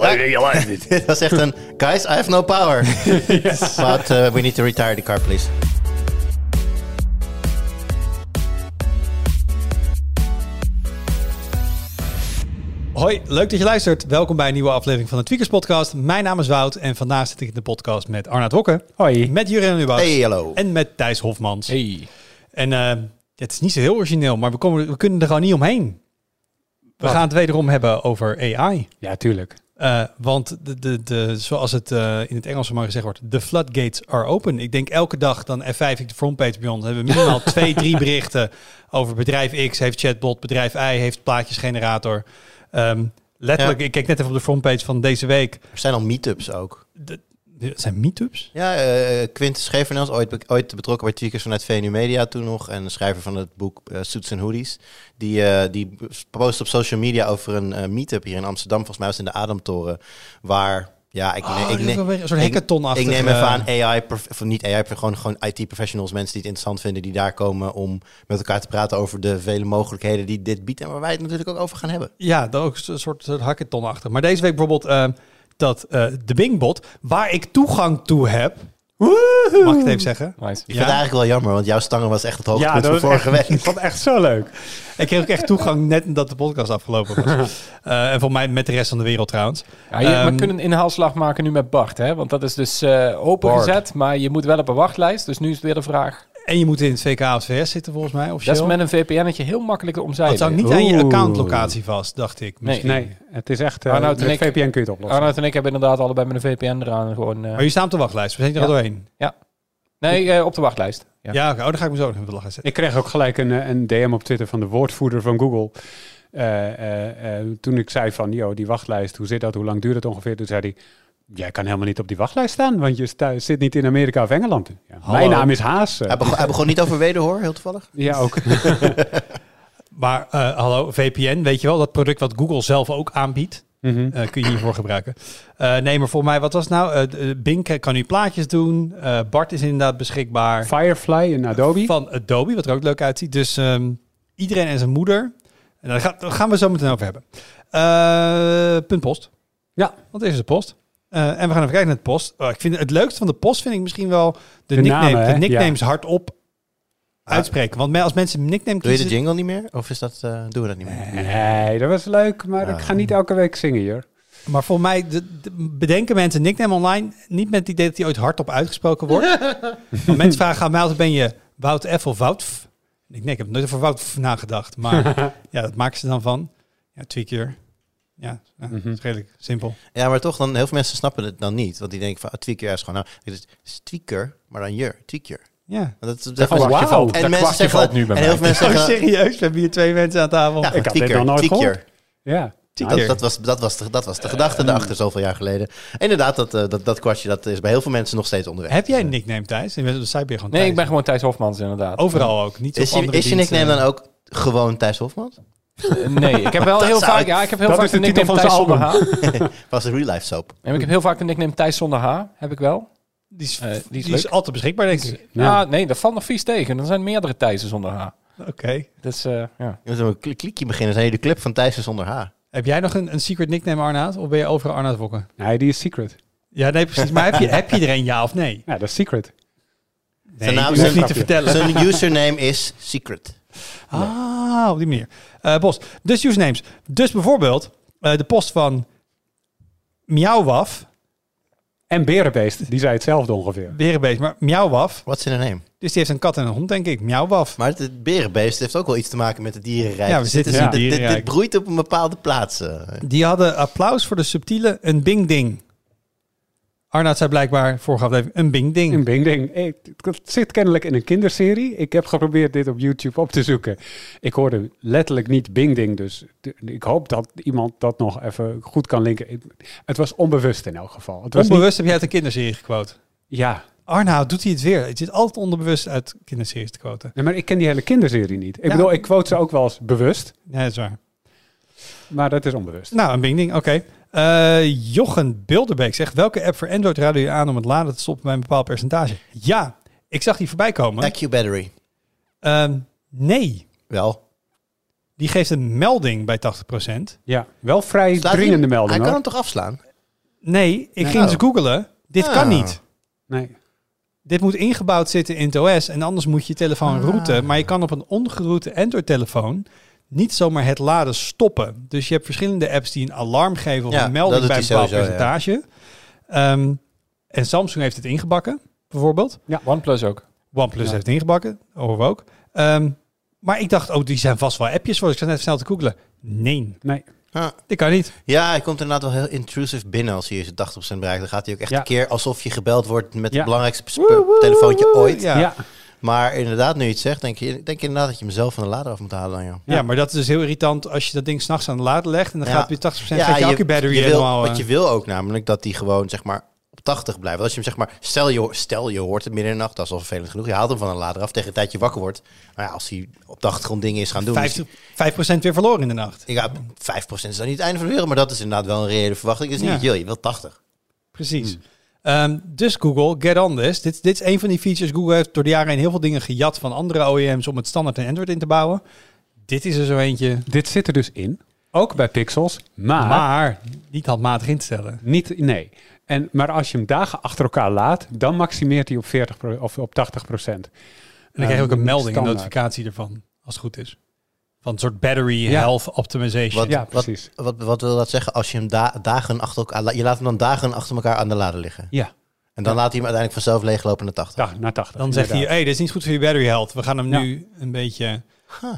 Dit was echt een... Guys, I have no power. But uh, we need to retire the car, please. Hoi, leuk dat je luistert. Welkom bij een nieuwe aflevering van de Tweakers Podcast. Mijn naam is Wout en vandaag zit ik in de podcast met Arnaud Hokke. Hoi. Met Jurgen Nubaus. Hey, hallo. En met Thijs Hofmans. Hey. En eh, het is niet zo heel origineel, maar we, komen, we kunnen er gewoon niet omheen. We Wat? gaan het wederom hebben over AI. Ja, tuurlijk. Eh, want de, de, de, zoals het eh, in het Engels maar gezegd wordt, de floodgates are open. Ik denk elke dag dan F5 ik de frontpage bij ons. hebben we minimaal twee, drie berichten over bedrijf X heeft chatbot, bedrijf Y heeft plaatjesgenerator. Ehm, letterlijk, Ja. ik keek net even op de frontpage van deze week. Er zijn al meetups ook. De- het zijn meetups? Ja, eh Quintus Schevernels, ooit, be- ooit betrokken bij Tweakers vanuit VNU Media toen nog. En de schrijver van het boek eh, Suits and Hoodies. Die, eh, die post op social media over een eh, meetup hier in Amsterdam. Volgens mij was het in de Ademtoren. Waar, ja, ik, Oh, ne- ik, dit is ne- wel weer een soort ik- hackathon-achtig, Ik neem even eh, aan AI, of niet AI, gewoon, gewoon IT-professionals, mensen die het interessant vinden, die daar komen om met elkaar te praten over de vele mogelijkheden die dit biedt. En waar wij het natuurlijk ook over gaan hebben. Ja, dat ook een soort, soort hackathon-achtig. Maar deze week bijvoorbeeld eh, dat eh, de Bingbot, waar ik toegang toe heb, mag ik het even zeggen? Nice. Ik vind Ja? het eigenlijk wel jammer, want jouw stangen was echt het hoogtepunt Ja, dat van was vorige echt, week. ik vond het echt zo leuk. Ik kreeg ook echt toegang net nadat de podcast afgelopen was. Eh, en voor mij met de rest van de wereld trouwens. Ja, je, Ehm, we kunnen een inhaalslag maken nu met Bart, hè? Want dat is dus eh opengezet, maar je moet wel op een wachtlijst. Dus nu is het weer de vraag. En je moet in het VK of VS zitten volgens mij. Dat Officieel. is met een VPN'tje heel makkelijk te omzeilen. dat zou niet aan je accountlocatie vast, dacht ik. Misschien. Nee. Nee, het is echt... Uh, Arnoud en ik- VPN kun je het oplossen. Arnoud en ik hebben inderdaad allebei met een VPN eraan gewoon... eh, Maar je staat op de wachtlijst. We zijn er Ja. al doorheen. nee, eh, op de wachtlijst. Ja. Ja, oh, dan ga ik me zo even lachen zetten. Ik kreeg ook gelijk een, een DM op Twitter van de woordvoerder van Google. Eh, eh, eh, toen ik zei van, joh, die wachtlijst, hoe zit dat? Hoe lang duurt het ongeveer? Toen zei hij, jij kan helemaal niet op die wachtlijst staan, want je zit niet in Amerika of Engeland. Ja, mijn naam is Haas. eh. Hij begon, hij begon niet over wederhoor, heel toevallig. ja, ook. Maar eh, hallo, VPN, weet je wel, dat product wat Google zelf ook aanbiedt. Mhm. eh, kun je hiervoor gebruiken. Eh, nee, maar voor mij, wat was het nou? Eh, de- Bing kan nu plaatjes doen. Eh, Bart is inderdaad beschikbaar. Firefly in Adobe. Van Adobe, wat er ook leuk uitziet. Dus ehm, iedereen en zijn moeder. En daar, ga- daar gaan we zo meteen over hebben. Eh, punt post. Ja. Deze is de post. Eh, en we gaan even kijken naar de post. Oh, ik vind het leukste van de post vind ik misschien wel de, De nickname, namen, de nicknames hardop uitspreken. Want mij- als mensen een nickname Doe je de kiezen... jingle niet meer? Of is dat, eh, doen we dat niet meer? Nee, dat was leuk, maar ik ga niet elke week zingen hier. Maar voor mij de, de- bedenken mensen nickname online niet met het idee dat die ooit hardop uitgesproken wordt. Want mensen vragen aan mij altijd, ben je Wout F of Wout F? Ik, nee, ik heb nooit over Wout F nagedacht. Maar ja, dat maken ze dan van. Ja, twee keer. Ja, ja, is redelijk simpel. Ja, maar toch, dan, heel veel mensen snappen het dan niet. Want die denken van, ah, tweaker is gewoon, nou, het is, tweaker, maar dan je, tweaker. Ja. Dat, dat, Dat valt, en dat mensen kwartje zeggen, valt nu bij en heel mij. veel mensen Oh, zeggen, serieus? We hebben hier twee mensen aan tafel. ja, Ik had dit tweaker, nog nooit tweaker. Ja. Dat, dat, was, dat, was de, dat was de gedachte daarachter zoveel jaar geleden. Inderdaad, dat, eh, dat, dat kwartje dat is bij heel veel mensen nog steeds onderweg. Heb jij een nickname, Thijs? Je de site ben je gewoon Nee, Thijs. ik ben gewoon Thijs Hofmans inderdaad. Overal ook. Niet op is, je, andere is je diensten. nickname dan ook gewoon Thijs Hofman? Eh, Nee, ik heb wel Dat heel vaak... Ja, ik heb heel dat vaak is de de nickname van Thijs zonder H. Was een real life soap. En ik heb heel vaak de nickname Thijs zonder H. Heb ik wel. Die is, Eh, die is die is leuk. altijd beschikbaar, denk ik. Ja, nee, dat valt nog vies tegen. Er zijn meerdere Thijssen zonder H. Oké. Dus eh, ja. Je moet een kli- klikje beginnen, zijn je de club van Thijs zonder H. Heb jij nog een, een secret nickname, Arnaud? Of ben je overal Arnaud Wokken? Nee, die is secret. Ja, nee, precies. Maar heb je, heb je er een ja of nee? Ja, dat is secret. Nee, Zijn naam is niet te vertellen. Zijn username is secret. Ah, op die manier. Eh Bos, dus usernames. Dus bijvoorbeeld eh, de post van Miauwaf, En Berenbeest, die zei hetzelfde ongeveer. berenbeest, maar Miauwaf. What's in a name? Dus die heeft een kat en een hond, denk ik. Miauwaf. Maar het berenbeest heeft ook wel iets te maken met het dierenrijk. Ja, we Dus zitten dit, in is- het dit, dit, dierenrijk. dit broeit op een bepaalde plaats. eh. Die hadden applaus voor de subtiele een bing ding. Arnoud zei blijkbaar vorige aflevering een bing ding. Een Bing Ding. Ik- Het zit kennelijk in een kinderserie. Ik heb geprobeerd dit op YouTube op te zoeken. Ik hoorde letterlijk niet Bing Ding, dus ik hoop dat iemand dat nog even goed kan linken. Het- was onbewust in elk geval. Het was Onbewust heb jij uit een kinderserie gequote. ja, Arnoud, doet hij het weer? Het zit altijd onderbewust uit kinderseries te quoten. Nee, maar ik ken die hele kinderserie niet. Ik Ja. bedoel, ik quote ze ook wel eens bewust, Ja, dat is waar. maar dat is onbewust. Nou, een bing ding, oké. Eh, Jochen Bilderbeek zegt, welke app voor Android raad je aan om het laden te stoppen bij een bepaald percentage? Ja, ik zag die voorbij komen. AccuBattery. Ehm, nee, Wel. die geeft een melding bij 80%. Ja, wel vrij Slaat hij- dringende Hij melding kan hoor. hem toch afslaan? Nee, ik Nee. ging Oh. eens googelen. Dit Ah. kan niet. Nee. Dit moet ingebouwd zitten in het OS en anders moet je telefoon Ah. routen. Maar je kan op een ongeroute Android-telefoon niet zomaar het laden stoppen. Dus je hebt verschillende apps die een alarm geven of Ja, een melding bij een bepaald sowieso, ja. percentage. Ehm, en Samsung heeft het ingebakken, bijvoorbeeld. OnePlus ook. OnePlus Ja. heeft het ingebakken, horen we ook. Ehm, maar ik dacht, oh, die zijn vast wel appjes voor. Ik zat net snel te googelen. Nee, Nee. Ah. dit kan niet. Ja, hij komt inderdaad wel heel intrusive binnen als hij zijn 80% bereikt. Dan gaat hij ook echt Ja. een keer alsof je gebeld wordt met Ja. het belangrijkste telefoontje ooit. Ja. Ja. Maar inderdaad, nu je het zegt, denk je, denk je inderdaad dat je hem zelf van de lader af moet halen dan, ja. Ja. maar dat is dus heel irritant als je dat ding s'nachts aan de lader legt en dan Ja. gaat weer 80% gaat je accu-battery je wil, helemaal... wat eh, je wil ook namelijk dat die gewoon zeg maar op 80 blijft. Als je hem zeg maar, stel je, stel je hoort het midden in de nacht, dat is al vervelend genoeg. Je haalt hem van een lader af tegen het tijd je wakker wordt. Maar ja, als hij op de achtergrond dingen is gaan doen. is 50, 5% weer verloren in de nacht. ja, 5% is dan niet het einde van de wereld, maar dat is inderdaad wel een reële verwachting. Dat is niet Ja. wat je wil, je wilt 80. Precies. Ehm, dus Google, get on this. Dit, dit is een van die features. Google heeft door de jaren heen heel veel dingen gejat van andere OEM's om het standaard in Android in te bouwen. Dit is er zo eentje. Dit zit er dus in, ook bij Pixels, maar, Maar niet handmatig in te stellen. niet, nee. En, maar als je hem dagen achter elkaar laat, dan maximeert hij op 40 pro- of op 80 procent. En dan krijg je ook een melding, een notificatie ervan, als het goed is. Van een soort battery Ja. health optimization. Wat, Ja, wat, precies. wat, wat wil dat zeggen? Als je hem da- dagen achter elkaar, je laat hem dan dagen achter elkaar aan de lader liggen. Ja, En dan laat hij hem uiteindelijk vanzelf leeglopen naar 80. dag, naar 80. Dan zegt hij, hey, dit is niet goed voor je battery health. We gaan hem Ja. nu een beetje... Huh.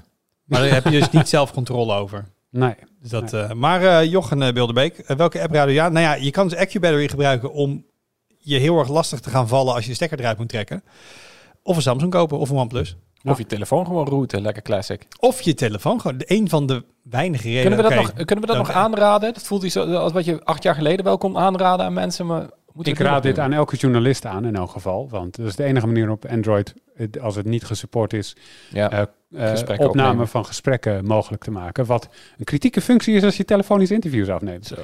Maar daar heb je dus niet zelf controle over. Nee. Dus dat, eh, maar eh Jochen uh, Bilderbeek, eh, welke app raden ja? Nou ja, je kan dus AccuBattery gebruiken om je heel erg lastig te gaan vallen als je de stekker eruit moet trekken. Of een Samsung kopen of een OnePlus. Of je telefoon gewoon routen, lekker classic. Of je telefoon gewoon. De- Een van de weinige redenen. Kunnen we dat, nog, kunnen we dat nog aanraden? Dat voelt iets zo- als wat je acht jaar geleden wel kon aanraden aan mensen. Maar moeten Ik raad dit aan elke journalist aan in elk geval. Want dat is de enige manier op Android, als het niet gesupport is, Ja. eh, eh, opname opnemen. van gesprekken mogelijk te maken. Wat een kritieke functie is als je telefonische interviews afneemt. Zo.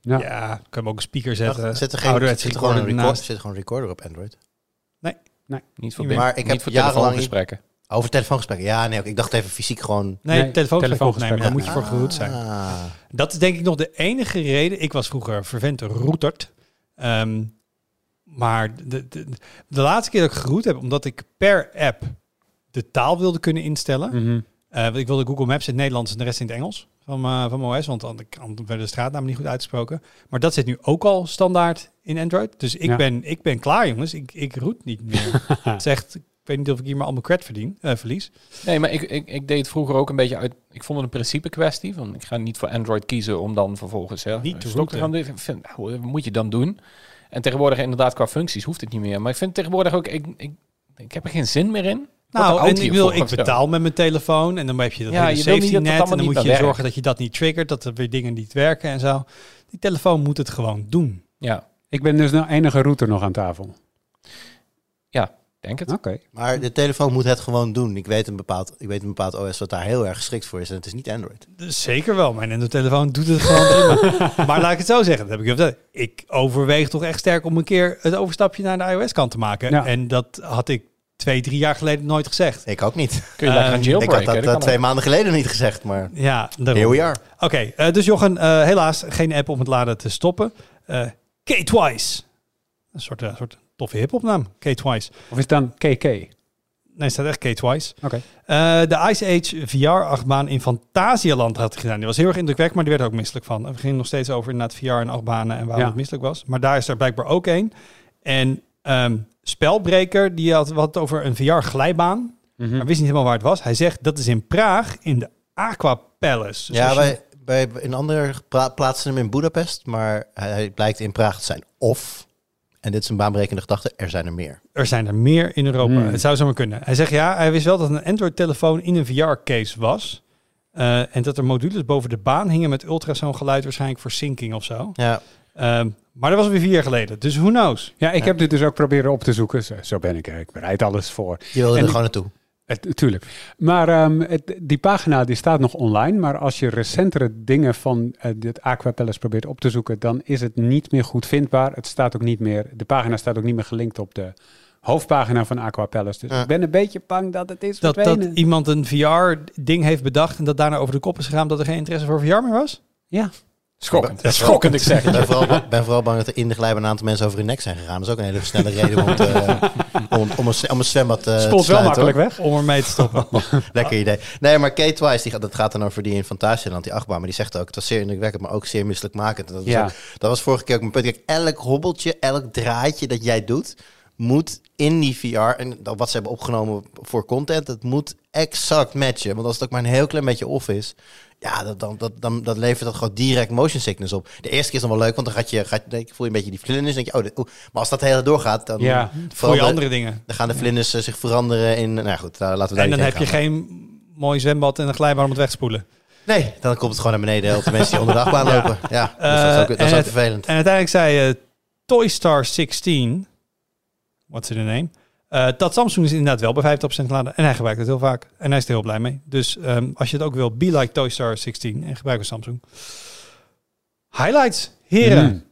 Ja. Ja, kan ook een speaker zetten. zit er, geen, zit, er gewoon een recorder record, ernaast. zit er gewoon een recorder op Android? Niet voor, Maar ik niet heb voor jarenlang- telefoongesprekken. Over telefoongesprekken? Ja, nee, oké, ik dacht even fysiek gewoon... Nee, Nee, telefoongesprek opnemen. Daar moet je voor geroet zijn. Ah. Dat is denk ik nog de enige reden. Ik was vroeger vervent routerd. Ehm, maar de, de, de laatste keer dat ik geroet heb, omdat ik per app de taal wilde kunnen instellen. Mhm. Eh, want ik wilde Google Maps in het Nederlands en de rest in het Engels van, mijn- van mijn OS, want dan kan werden de straatnamen niet goed uitgesproken. Maar dat zit nu ook al standaard in Android. Dus ik, Ja. ben, ik ben klaar, jongens. Ik, ik roet niet meer. het is echt, ik weet niet of ik hier maar al mijn cred verdien, eh, verlies. Nee, maar ik, ik, ik deed het vroeger ook een beetje uit. Ik vond het een principe kwestie. Van ik ga niet voor Android kiezen om dan vervolgens hè, Niet te stok te gaan doen. Nou, moet je dan doen? En tegenwoordig inderdaad qua functies hoeft het niet meer. Maar ik vind tegenwoordig ook, ik, ik, ik heb er geen zin meer in. Nou, en ik, wil, ik betaal met mijn telefoon en dan heb je dat Ja, hele je safety net en dan moet je zorgen werkt. dat je dat niet triggert, dat er weer dingen niet werken en zo. Die telefoon moet het gewoon doen. Ja, Ik ben dus nou enige router nog aan tafel. denk het. Oké. Maar de telefoon moet het gewoon doen. Ik weet een bepaald, ik weet een bepaald OS wat daar heel erg geschikt voor is. En het is niet Android. Dus Zeker wel, mijn Android-telefoon doet het gewoon prima. Maar laat ik het zo zeggen, dat heb ik, je verteld. ik overweeg toch echt sterk om een keer het overstapje naar de iOS-kant te maken. Ja. En dat had ik twee, drie jaar geleden nooit gezegd. Ik ook niet. Kun je gaan Ik had dat dat eh, twee maanden geleden niet gezegd, maar Ja, daarom. here we are. Oké, eh, dus Jochen, eh, helaas geen app om het laden te stoppen. Eh K-Twice. Een soort, eh, soort toffe hip-hopnaam, K-Twice. Of is het dan KK? Oké. Nee, het staat echt K-Twice. Eh, de Ice Age VR-achtbaan in Fantasialand had gedaan. Die was heel erg indrukwekkend, maar die werd er ook misselijk van. We gingen nog steeds over inderdaad VR en achtbanen en waarom Ja. het misselijk was. Maar daar is er blijkbaar ook een. En ehm, Spelbreker, die had wat over een VR-glijbaan. Mhm. Maar wist niet helemaal waar het was. Hij zegt, dat is in Praag in de Aqua Palace. Dus ja, wij, wij in andere pla- plaatsen hem in Budapest, maar hij, blijkt in Praag te zijn. Of, en dit is een baanbrekende gedachte, er zijn er meer. Er zijn er meer in Europa. Hmm. Het zou zomaar kunnen. Hij zegt ja, hij wist wel dat een Android-telefoon in een VR-case was. Eh, en dat er modules boven de baan hingen met ultrasoongeluid, waarschijnlijk voor syncing of zo. Ja, Ehm, maar dat was weer vier jaar geleden. Dus who knows? Ja, ik heb dit dus ook proberen op te zoeken. Zo, zo ben ik. Ik bereid alles voor. Je wilde En er gewoon naartoe. Het, tuurlijk. Maar ehm, het- die pagina die staat nog online. Maar als je recentere dingen van eh, dit Aqua Palace probeert op te zoeken, dan is het niet meer goed vindbaar. Het staat ook niet meer, de pagina staat ook niet meer gelinkt op de hoofdpagina van Aqua Palace. Dus Ja. ik ben een beetje bang dat het is Dat, dat verdwenen. iemand een VR-ding heeft bedacht en dat daarna over de kop is gegaan dat er geen interesse voor VR meer was? Ja, Schokkend. Ben- Schokkend, ik zeg Ik het. ben vooral, ben vooral bang dat er in de glijbaan een aantal mensen over hun nek zijn gegaan. Dat is ook een hele snelle reden om, te, om, om, een, om een zwembad eh, te spoelt wel makkelijk hoor. weg. Om ermee te stoppen. Lekker idee. Nee, maar Kate Twice, die, gaat- dat gaat dan over die in Fantasieland, die achtbaan. Maar die zegt ook, het was zeer indrukwekkend, maar ook zeer misselijkmakend. En Dat was, Ja. ook- dat was vorige keer ook mijn punt. Kijk, elk hobbeltje, elk draadje dat jij doet, moet in die VR, en dat wat ze hebben opgenomen voor content, het moet exact matchen. Want als het ook maar een heel klein beetje off is, ja, dat, dan, dat, dan, dat levert dat gewoon direct motion sickness op. De eerste keer is nog wel leuk, want dan gaat je, gaat, denk, je- voel je een beetje die vlinders. denk je, oh, dit- maar als dat hele doorgaat, dan, Ja. Voor je andere dingen. dan gaan de vlinders eh, zich veranderen in, nou goed, daar laten we En dan heb je geen mooi zwembad en een glijbaan om het weg te spoelen. Nee, dan komt het gewoon naar beneden. Heel de mensen die onder de achtbaan lopen. Ja, dus dat is ook, dat Eh, is en ook het- vervelend. En uiteindelijk zei eh, Toy Star 16, what's the name, eh, dat Samsung is inderdaad wel bij 50% geladen. En hij gebruikt het heel vaak. En hij is er heel blij mee. Dus ehm, als je het ook wil, be like Toy Star 16 en gebruik een Samsung. Highlights, heren. Mm.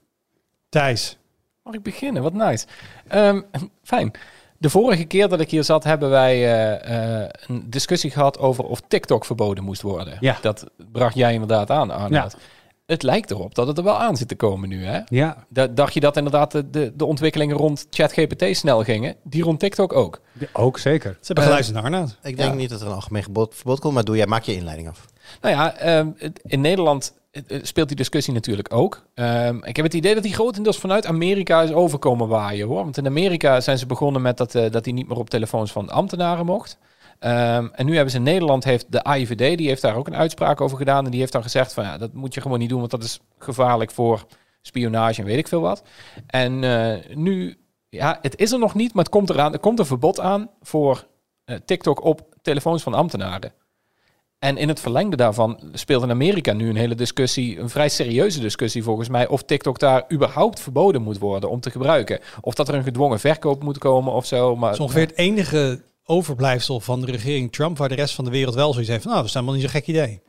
Thijs. Mag ik beginnen? Wat nice. Ehm, fijn. De vorige keer dat ik hier zat, hebben wij eh, eh, een discussie gehad over of TikTok verboden moest worden. Ja. Dat bracht jij inderdaad aan, Arnold. Het lijkt erop dat het er wel aan zit te komen nu, hè? Ja, Da- dacht je dat inderdaad de, de, de ontwikkelingen rond ChatGPT snel gingen? Die rond TikTok ook. ja, ook zeker. Ze hebben geluisterd naar. Ik denk ja. niet dat er een algemeen gebod, verbod komt, maar doe jij, maak je inleiding af. Nou ja, ehm, het- in Nederland speelt die discussie natuurlijk ook. Ehm, ik heb het idee dat die grotendeels vanuit Amerika is overkomen waaien hoor. Want in Amerika zijn ze begonnen met dat, eh, dat die niet meer op telefoons van ambtenaren mocht. Ehm, en nu hebben ze in Nederland, heeft de AIVD, die heeft daar ook een uitspraak over gedaan. En die heeft dan gezegd van ja, dat moet je gewoon niet doen, want dat is gevaarlijk voor spionage en weet ik veel wat. En eh, nu, ja, het is er nog niet, maar het komt eraan. Er komt een verbod aan voor eh, TikTok op telefoons van ambtenaren. En in het verlengde daarvan speelt in Amerika nu een hele discussie, een vrij serieuze discussie volgens mij, of TikTok daar überhaupt verboden moet worden om te gebruiken. Of dat er een gedwongen verkoop moet komen of zo. Maar Dat is ongeveer het enige overblijfsel van de regering Trump, waar de rest van de wereld wel zoiets heeft van, nou, dat is helemaal niet zo'n gek idee.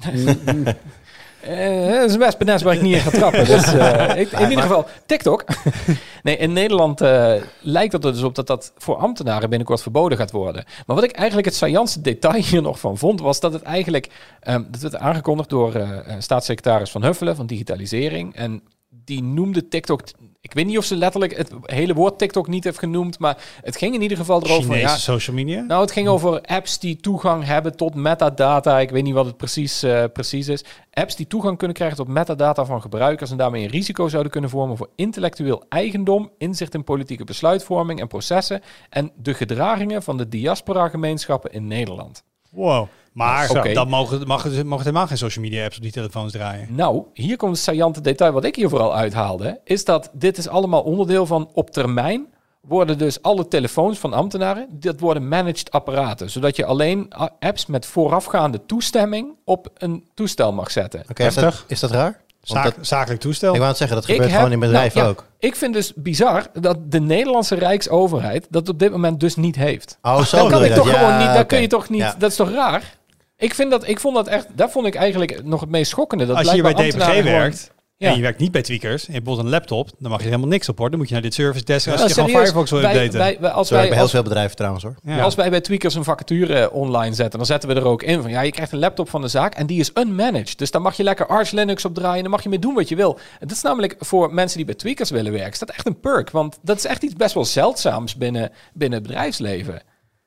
Eh, dat is een wespennest waar ik niet in ga trappen. Dus, eh, ik- in ieder geval, TikTok. nee, in Nederland eh, lijkt het er dus op dat dat voor ambtenaren binnenkort verboden gaat worden. Maar wat ik eigenlijk het saillantste detail hier nog van vond, was dat het eigenlijk, ehm, dat werd aangekondigd door staatssecretaris Van Huffelen van Digitalisering. En die noemde TikTok, ik weet niet of ze letterlijk het hele woord TikTok niet heeft genoemd, maar het ging in ieder geval erover. Chinese ja, social media. nou, het ging over apps die toegang hebben tot metadata. Ik weet niet wat het precies, eh, precies is. Apps die toegang kunnen krijgen tot metadata van gebruikers en daarmee een risico zouden kunnen vormen voor intellectueel eigendom, inzicht in politieke besluitvorming en processen en de gedragingen van de diaspora-gemeenschappen in Nederland. Wow. Maar Oké. dan mogen, mogen, mogen helemaal geen social media apps op die telefoons draaien. Nou, hier komt het saillante detail wat ik hier vooral uithaalde. Is dat dit is allemaal onderdeel van op termijn worden dus alle telefoons van ambtenaren, dat worden managed apparaten. Zodat je alleen apps met voorafgaande toestemming op een toestel mag zetten. Oké, is, dat, is dat raar? Zaak, dat, zakelijk toestel. ik wou het zeggen, dat gebeurt heb- gewoon in bedrijven nou, ja, ook. Ik vind dus bizar dat de Nederlandse Rijksoverheid dat op dit moment dus niet heeft. Oh, zo Dat kan je ik dat. toch Ja, gewoon niet. Dat oké. kun je toch niet. Ja. Dat is toch raar? Ik vind dat. Ik vond dat echt. Dat vond ik eigenlijk nog het meest schokkende. Dat Als je hier bij DPG werkt Ja. en je werkt niet bij Tweakers, en je hebt bijvoorbeeld een laptop, dan mag je er helemaal niks op hoor. Dan moet je naar dit service desk als je gewoon. Firefox wil updaten. wij- wij- als Zo wij bij heel als, veel bedrijven trouwens hoor. Ja. als wij bij Tweakers een vacature online zetten, dan zetten we er ook in van ja, je krijgt een laptop van de zaak en die is unmanaged. Dus daar mag je lekker Arch Linux op draaien, dan mag je mee doen wat je wil. En dat is namelijk voor mensen die bij Tweakers willen werken, is dat echt een perk, want dat is echt iets best wel zeldzaams binnen, binnen het bedrijfsleven.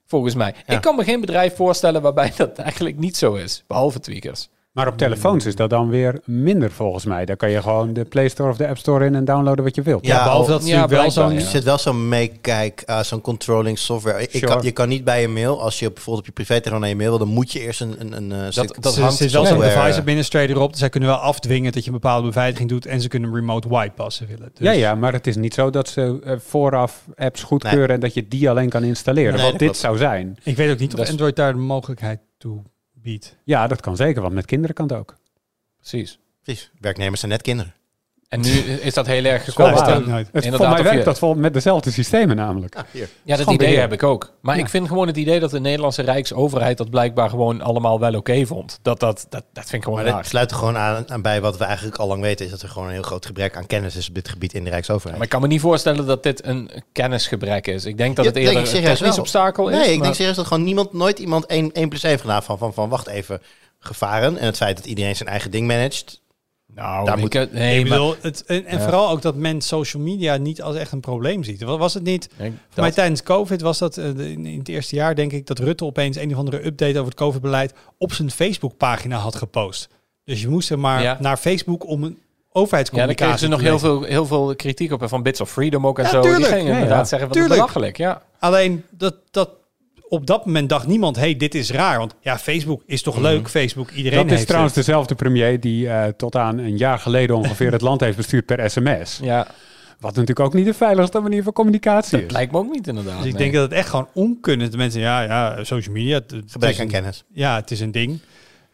Volgens mij. Ja. Ik kan me geen bedrijf voorstellen waarbij dat eigenlijk niet zo is, behalve Tweakers. Maar op telefoons is dat dan weer minder volgens mij. Daar kan je gewoon de Play Store of de App Store in en downloaden wat je wilt. ja, Ja, behalve al- dat ja, natuurlijk wel zo'n... Er zit wel zo'n meekijk, eh, zo'n controlling software. Ik, ik Sure. kan, je kan niet bij je mail, als je bijvoorbeeld op je privé naar je mail wil, dan moet je eerst een, een, een eh, stuk- dat er hangt zit wel zo'n device administrator op. Dus zij kunnen wel afdwingen dat je een bepaalde beveiliging doet. En ze kunnen remote wipe passen willen. Dus Ja, ja, maar het is niet zo dat ze eh, vooraf apps goedkeuren en dat je die alleen kan installeren. Nee, wat dat dit klopt. zou zijn. Ik weet ook niet of Dat is- Android daar de mogelijkheid toe biedt. Ja, dat kan zeker, want met kinderen kan het ook. Precies. Precies, werknemers zijn net kinderen. En nu is dat heel erg gekoppeld. Het, Inderdaad, voor mij werkt je- dat vol met dezelfde systemen namelijk. Ah. Ja, dat idee beheer. heb ik ook. Maar Ja. ik vind gewoon het idee dat de Nederlandse Rijksoverheid dat blijkbaar gewoon allemaal wel oké vond. Dat, dat, dat, dat vind ik gewoon Maar raar. sluit er gewoon aan, aan bij wat we eigenlijk al lang weten, is dat er gewoon een heel groot gebrek aan kennis is op dit gebied in de Rijksoverheid. Maar ik kan me niet voorstellen dat dit een kennisgebrek is. Ik denk dat Ja, het eerder een technisch obstakel is. Nee, ik maar- denk serieus dat gewoon niemand, nooit iemand 1, 1 plus 1 heeft gedaan van, van, van wacht even, gevaren. En het feit dat iedereen zijn eigen ding managt. Nou, Daar ik- moet- nee, ik maar- bedoel, het, en, en Ja. vooral ook dat men social media niet als echt een probleem ziet. Wat was het niet? Mij tijdens COVID was dat eh, in, in het eerste jaar, denk ik, dat Rutte opeens een of andere update over het COVID-beleid op zijn Facebook-pagina had gepost. Dus je moest er maar Ja. naar Facebook om een ja, dan overheidscommunicatie kregen ze nog heel veel, heel veel kritiek op. En van Bits of Freedom ook en Ja, zo. tuurlijk. Die gingen inderdaad ja. zeggen Tuurlijk. belachelijk. Ja. Alleen dat, dat op dat moment dacht niemand, hey, dit is raar. Want ja, Facebook is toch Mhm. leuk? Facebook, iedereen Dat is trouwens het. dezelfde premier die eh, tot aan een jaar geleden ongeveer het land heeft bestuurd per sms. ja, Wat natuurlijk ook niet de veiligste manier van communicatie dat is. lijkt me ook niet inderdaad. Dus ik nee. denk dat het echt gewoon onkunde is. De mensen, ja, ja, social media. het- het Gebrek is aan een- kennis. Ja, het is een ding.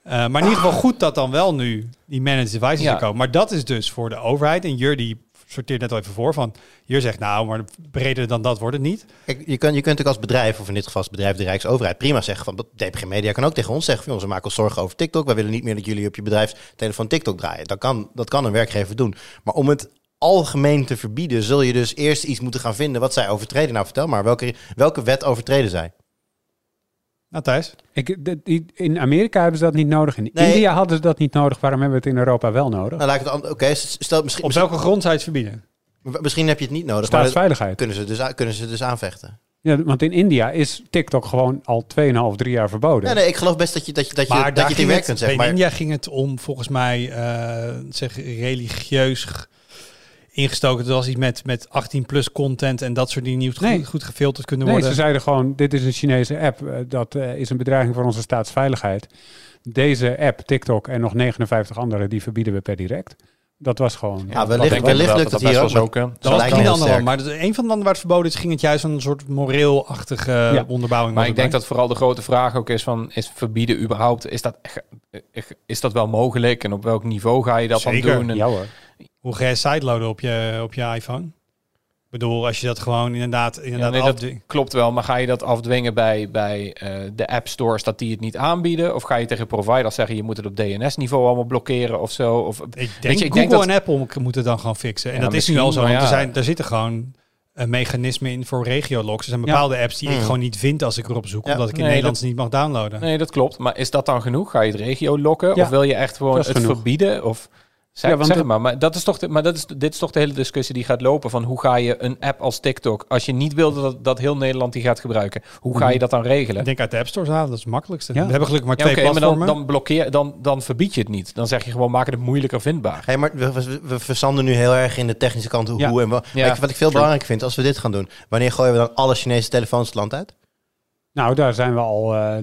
Eh, maar in ieder geval goed dat dan wel nu die managed devices Ja. er komen. Maar dat is dus voor de overheid. En Jur die sorteert net al even voor van... Jur zegt nou, maar breder dan dat wordt het niet. Je, kunt, je kunt natuurlijk als bedrijf, of in dit geval als bedrijf de Rijksoverheid, prima zeggen van DPG Media kan ook tegen ons zeggen jongens, we maken ons zorgen over TikTok. Wij willen niet meer dat jullie op je bedrijfstelefoon TikTok draaien. Dat kan, dat kan een werkgever doen. Maar om het algemeen te verbieden, zul je dus eerst iets moeten gaan vinden wat zij overtreden. Nou, vertel maar, welke, welke wet overtreden zij? Nou Thijs, Ik, de- die- in Amerika hebben ze dat niet nodig. In Nee. India hadden ze dat niet nodig. Waarom hebben we het in Europa wel nodig? Nou, laat ik het Oké, stel misschien, op welke grond zou je het verbieden? misschien, heb je het niet nodig, Staatsveiligheid. kunnen ze dus, kunnen ze dus aanvechten. Ja, want in India is TikTok gewoon al 2,5, 3 jaar verboden. Nee, nee, ik geloof best dat je, dat je, dat je, Maar dat je het in werk kunt. Maar India ging het om volgens mij eh, zeg, religieus ingestoken. Het was iets met, met 18 plus content en dat soort dingen niet goed, Nee. goed gefilterd kunnen Nee, worden. ze zeiden gewoon, dit is een Chinese app. eh, Dat eh, is een bedreiging voor onze staatsveiligheid. Deze app, TikTok en nog 59 andere, die verbieden we per direct. Dat was gewoon... Ja, wellicht, wellicht wel lukt dat het hier best ook. dat was lijkt niet me een heel ander, maar de- een van de landen waar het verboden is, ging het juist van een soort moreelachtige Ja. onderbouwing. Maar ik denk het dat vooral de grote vraag ook is van, is verbieden überhaupt, is dat, is dat wel mogelijk? En op welk niveau ga je dat Zeker. dan doen? En, Ja hoor. bij. Hoe ga je sideloaden op je, op je iPhone? Ik bedoel, als je dat gewoon inderdaad, Ja, inderdaad nee, dat klopt wel, maar ga je dat afdwingen bij, bij eh, de app stores dat die het niet aanbieden? Of ga je tegen providers zeggen, je moet het op DNS-niveau allemaal blokkeren of zo? Of, Ik denk, je, ik Google denk dat- en Apple moeten dan gewoon fixen. En Ja, dat is nu al zo, want er, ja. zijn, er zitten gewoon een mechanisme in voor regiologs. Er zijn Ja. bepaalde apps die ik Mm. gewoon niet vind als ik erop zoek, Ja. omdat ik in Nee, Nederlands niet mag downloaden. nee, dat klopt. Maar is dat dan genoeg? Ga je het regio lokken? Ja, of wil je echt gewoon het genoeg. verbieden? Of zeg, Ja, want zeg het- maar, maar dat is toch de, maar dat is, dit is toch de hele discussie die gaat lopen van hoe ga je een app als TikTok, als je niet wil dat, dat heel Nederland die gaat gebruiken, hoe ga je dat dan regelen? Ik denk uit de App Store halen, dat is het makkelijkste. Ja. We hebben gelukkig maar Ja, twee oké, maar dan, blokkeer, dan, dan verbied je het niet. Dan zeg je gewoon, maak het moeilijker vindbaar. Hey, maar we, we, we verzanden nu heel erg in de technische kant hoe, en wat. Wat ik veel belangrijk vind als we dit gaan doen? Wanneer gooien we dan alle Chinese telefoons het land uit? Nou, daar zijn we al... eh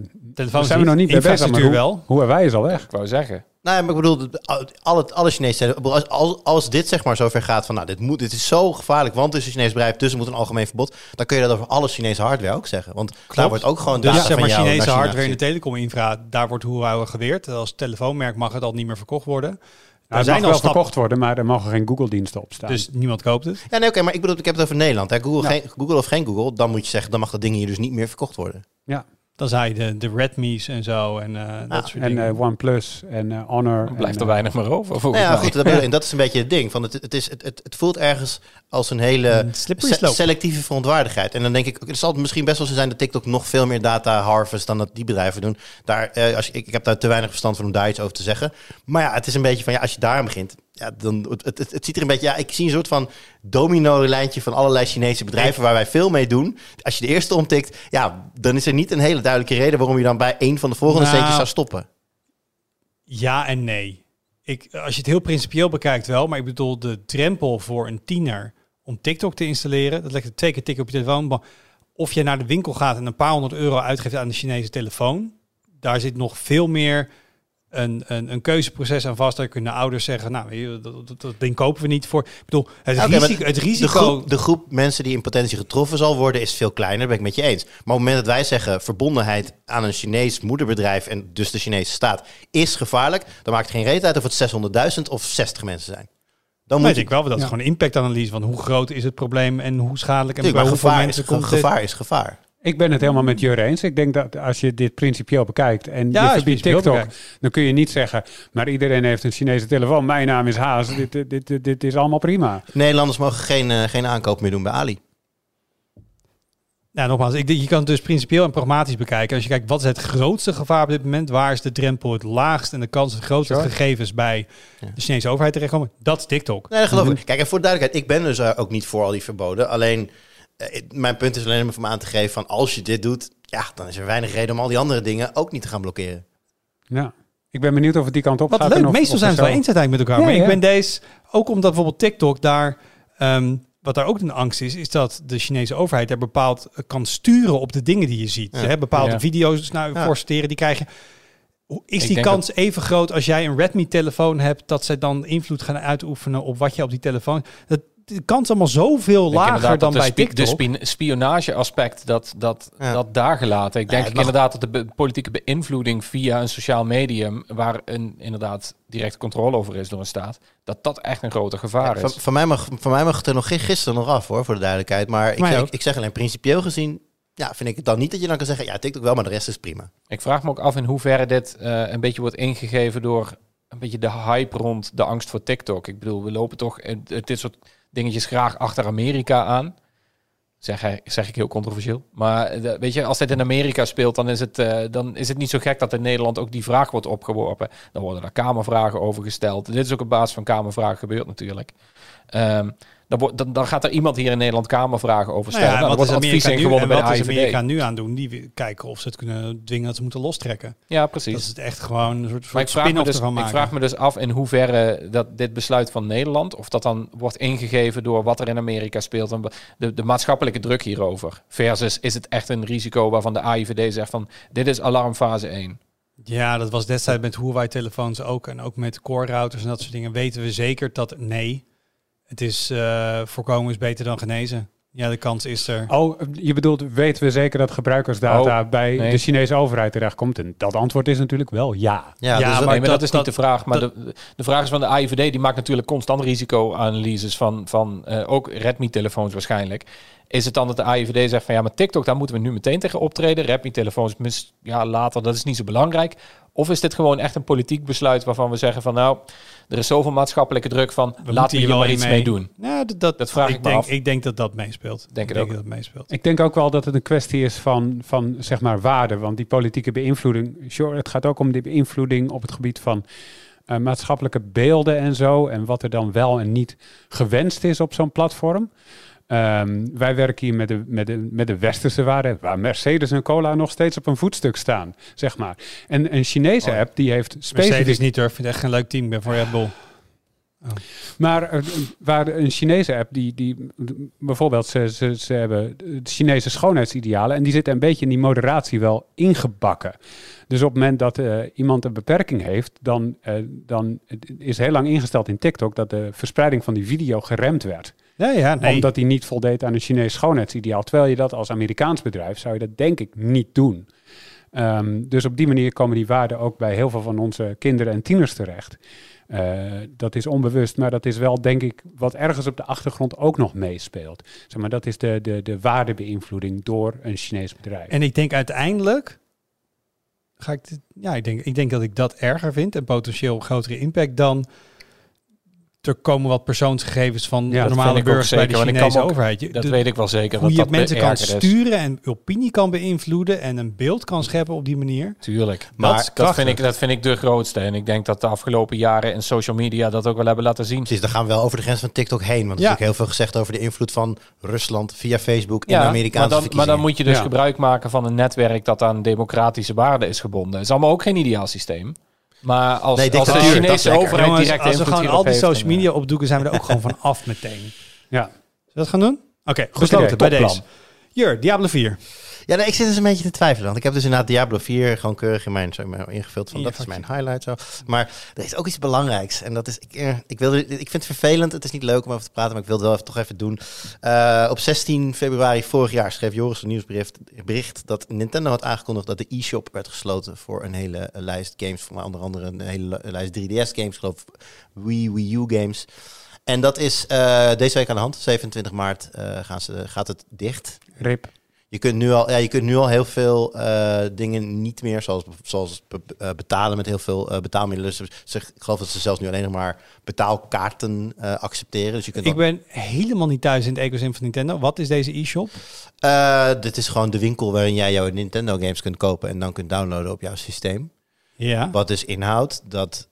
daar zijn we nog niet bezig. Maar hoe, wel. hoe wij is al weg. Ik wou zeggen. Nou, ja, maar ik bedoel, het- alle, alle Chinese. Als, als, als dit zeg maar zover gaat van, nou, dit, moet, dit is zo gevaarlijk, want het is een Chinees bedrijf, dus er moet een algemeen verbod. Dan kun je dat over alle Chinese hardware ook zeggen. Want daar wordt ook gewoon Dus data zeg maar van Chinese hardware in de telecom-infra, daar wordt Huawei geweerd. Als telefoonmerk mag het al niet meer verkocht worden. Nou, het zijn mag al wel verkocht worden, maar er mogen geen Google-diensten op staan. Dus niemand koopt het. Ja, nee, oké, maar ik bedoel, ik heb het over Nederland. Hè. Google, Ja. geen, Google of geen Google, dan moet je zeggen, dan mag dat ding hier dus niet meer verkocht worden. ja. Dan zei je de, de Redmi's en zo en eh, dat soort En dingen. eh, OnePlus en eh, Honor. Dan blijft en, er weinig meer over, Nou ja, mij. goed, dat, en dat is een beetje het ding. Van het, het, is, het, het, het voelt ergens als een hele se- selectieve verontwaardigheid. En dan denk ik, het zal misschien best wel zo zijn dat TikTok nog veel meer data harvest dan dat die bedrijven doen. Daar, eh, als je, ik, ik heb daar te weinig verstand van om daar iets over te zeggen. Maar ja, het is een beetje van, ja, als je daar aan begint, ja, dan, het, het, het, het ziet er een beetje, ja, ik zie een soort van domino-lijntje van allerlei Chinese bedrijven waar wij veel mee doen. Als je de eerste omtikt, ja, dan is er niet een hele duidelijke reden waarom je dan bij één van de volgende Nou, steentjes zou stoppen. Ja en nee. Ik, als je het heel principieel bekijkt wel, maar ik bedoel de drempel voor een tiener om TikTok te installeren, dat ligt twee keer tikken op je telefoon. maar Of je naar de winkel gaat en een paar honderd euro uitgeeft aan de Chinese telefoon, daar zit nog veel meer een, een, een keuzeproces aan vast. Daar kunnen ouders zeggen, nou, weet dat, dat, dat ding kopen we niet voor. Ik bedoel, het, risico, het De risico groep, de groep mensen die in potentie getroffen zal worden is veel kleiner, dat ben ik met je eens. Maar op het moment dat wij zeggen verbondenheid aan een Chinees moederbedrijf en dus de Chinese staat is gevaarlijk, dan maakt het geen reet uit of het 600.000 of 60 mensen zijn. Dan moet ik je... denk wel dat het Ja. gewoon een impactanalyse van hoe groot is het probleem en hoe schadelijk en bij Tuurlijk, maar hoeveel gevaar is, mensen komt ge- het. gevaar is gevaar. Ik ben het helemaal met Jur eens. Ik denk dat als je dit principieel bekijkt en Ja, je verbiedt TikTok, bekijkt. dan kun je niet zeggen, maar iedereen heeft een Chinese telefoon. Mijn naam is Haas. Dit, dit, dit, dit is allemaal prima. Nederlanders mogen geen, eh, geen aankoop meer doen bij Ali. Nou, nogmaals, ik, denk, je kan het dus principieel en pragmatisch bekijken. Als je kijkt, wat is het grootste gevaar op dit moment? Waar is de drempel het laagst en de kans het grootste Sure. gegevens bij de Chinese overheid terechtkomen? Dat is TikTok. Nee, dat geloof Mhm. ik. Kijk, en voor de duidelijkheid, ik ben dus eh, ook niet voor al die verboden. Alleen, mijn punt is alleen maar om aan te geven van als je dit doet, ja, dan is er weinig reden om al die andere dingen ook niet te gaan blokkeren. Ja. Ik ben benieuwd of het die kant op Wat gaat. leuk, of- meestal of zijn ze het wel eens uiteindelijk met elkaar. Ja, maar ik ben deze, ook omdat bijvoorbeeld TikTok daar, ehm, wat daar ook een angst is, is dat de Chinese overheid er bepaald eh, kan sturen op de dingen die je ziet. Ja. Je hebt bepaalde Ja. video's naar Ja. forceren, die krijg je. Hoe- Is Ik die kans even groot als jij een Redmi-telefoon hebt, dat zij dan invloed gaan uitoefenen op wat je op die telefoon... Dat, de kans is allemaal zoveel lager dan dat bij TikTok. de spin- spionage-aspect, dat, dat, Ja. dat daar gelaten. Ik denk mag- inderdaad dat de be- politieke beïnvloeding via een sociaal medium, waar een inderdaad directe controle over is door een staat, dat dat echt een groter gevaar is. van, mij mag, van mij mag het er nog geen gisteren nog af hoor, voor de duidelijkheid. Maar ik, ik zeg alleen principieel gezien, ja, vind ik het dan niet dat je dan kan zeggen, ja, TikTok wel, maar de rest is prima. Ik vraag me ook af in hoeverre dit eh, een beetje wordt ingegeven door een beetje de hype rond de angst voor TikTok. Ik bedoel, we lopen toch eh, dit soort dingetjes graag achter Amerika aan. Zeg, zeg ik heel controversieel. Maar eh, weet je, als dit in Amerika speelt, dan is, het, eh, dan is het niet zo gek dat in Nederland ook die vraag wordt opgeworpen. Dan worden daar kamervragen over gesteld. Dit is ook op basis van kamervragen gebeurd natuurlijk. Ehm, dan, dan, dan gaat er iemand hier in Nederland kamervragen over Nou stellen. ja, Nou, wat dan is Amerika, nu, en wat is. Amerika nu aan doen? Die kijken of ze het kunnen dwingen dat ze moeten lostrekken. Ja, Dat precies. is het echt gewoon een soort, Maar soort ik vraag, me dus, ervan ik maken. vraag me dus af in hoeverre dat dit besluit van Nederland, of dat dan wordt ingegeven door wat er in Amerika speelt en de, de maatschappelijke druk hierover. Versus is het echt een risico waarvan de AIVD zegt van dit is alarmfase 1. Ja, dat was destijds met Huawei-telefoons ook. En ook met core-routers en dat soort dingen. Weten we zeker dat nee, het is eh, voorkomen is beter dan genezen. Ja, de kans is er. Oh, je bedoelt, weten we zeker dat gebruikersdata bij nee. de Chinese overheid terechtkomt? En dat antwoord is natuurlijk wel ja. Ja, Ja, dus maar dat- nee, maar dat, dat- is dat- niet de vraag. Maar de, de vraag is van de AIVD, die maakt natuurlijk constant risico-analyses van, van eh, ook Redmi-telefoons waarschijnlijk. Is het dan dat de AIVD zegt van ja, maar TikTok, daar moeten we nu meteen tegen optreden. Redmi-telefoons, mis- ja, later, dat is niet zo belangrijk. Of is dit gewoon echt een politiek besluit waarvan we zeggen van nou, er is zoveel maatschappelijke druk van, moeten laten we hier maar iets mee. mee doen. Ja, dat, dat, Dat vraag ik me denk, af. Ik denk dat dat meespeelt. Denk ik denk ook. dat het meespeelt. Ik denk ook wel dat het een kwestie is van, van zeg maar waarde. Want die politieke beïnvloeding, sure, het gaat ook om die beïnvloeding op het gebied van eh, maatschappelijke beelden en zo. En wat er dan wel en niet gewenst is op zo'n platform. Ehm, wij werken hier met de, met, de, met de westerse waarden, waar Mercedes en Cola nog steeds op een voetstuk staan, zeg maar. En een Chinese Oh. app die heeft Mercedes specifiek... niet hoor. Ik vind echt geen leuk team. Ik ben voor Red Bull. Maar eh, waar een Chinese app, die, die bijvoorbeeld, ze, ze, ze hebben de Chinese schoonheidsidealen en die zitten een beetje in die moderatie wel ingebakken. Dus op het moment dat eh, iemand een beperking heeft, dan, eh, dan is heel lang ingesteld in TikTok dat de verspreiding van die video geremd werd. Ja, ja. Nee. Omdat die niet voldeed aan een Chinees schoonheidsideaal. Terwijl je dat als Amerikaans bedrijf, zou je dat denk ik niet doen. Ehm, dus op die manier komen die waarden ook bij heel veel van onze kinderen en tieners terecht. Eh, dat is onbewust, maar dat is wel, denk ik, wat ergens op de achtergrond ook nog meespeelt. Zeg maar, dat is de, de, de waardebeïnvloeding door een Chinees bedrijf. En ik denk uiteindelijk ga ik dit, ja, ik denk, ik denk dat ik dat erger vind en potentieel grotere impact dan er komen wat persoonsgegevens van Ja, normale vind ik ook burgers bij de zeker, want ik Chinese ook- overheid. Je- Dat de- weet ik wel zeker. hoe dat je dat mensen kan is. sturen en opinie kan beïnvloeden en een beeld kan scheppen op die manier. Tuurlijk. Maar Maar dat, vind ik, dat vind ik de grootste. En ik denk dat de afgelopen jaren in social media dat ook wel hebben laten zien. Precies, dan gaan we wel over de grens van TikTok heen. Want er is Ja. natuurlijk heel veel gezegd over de invloed van Rusland via Facebook in de maar Amerikaanse dan, maar dan moet je dus Ja. gebruik maken van een netwerk dat aan democratische waarden is gebonden. Het is allemaal ook geen ideaal systeem. Maar als, Nee, als de Chinese overheid Jongens, direct als we gewoon al die heeft, social dan, media opdoeken, zijn we er ook gewoon van af meteen. Ja. Zullen we dat gaan doen? Oké, idee, besloten bij deze. Jur, Diablo 4. Ja, nee, ik zit dus een beetje te twijfelen. Want ik heb dus inderdaad Diablo 4 gewoon keurig in mijn, zeg maar, ingevuld van dat is mijn highlight zo. Maar er is ook iets belangrijks. En dat is, ik, eh, ik, wilde, ik vind het vervelend. Het is niet leuk om over te praten, maar ik wil het wel even, toch even doen. Eh, op 16 februari vorig jaar schreef Joris een nieuwsbericht bericht dat Nintendo had aangekondigd dat de e-shop werd gesloten voor een hele lijst games. Voor onder andere een hele li- lijst 3DS games, geloof Wii, Wii U games. En dat is eh, deze week aan de hand. 27 maart gaan ze, gaat het dicht. Rip. Je kunt nu al, ja, je kunt nu al heel veel eh, dingen niet meer, zoals, zoals eh, betalen met heel veel eh, betaalmiddelen. Dus ze, ik geloof dat ze zelfs nu alleen nog maar betaalkaarten accepteren. Dus je kunt Ik al- ben helemaal niet thuis in het ecosystem van Nintendo. Wat is deze e-shop? Dit is gewoon de winkel waarin jij jouw Nintendo games kunt kopen en dan kunt downloaden op jouw systeem. Ja. Wat dus inhoudt dat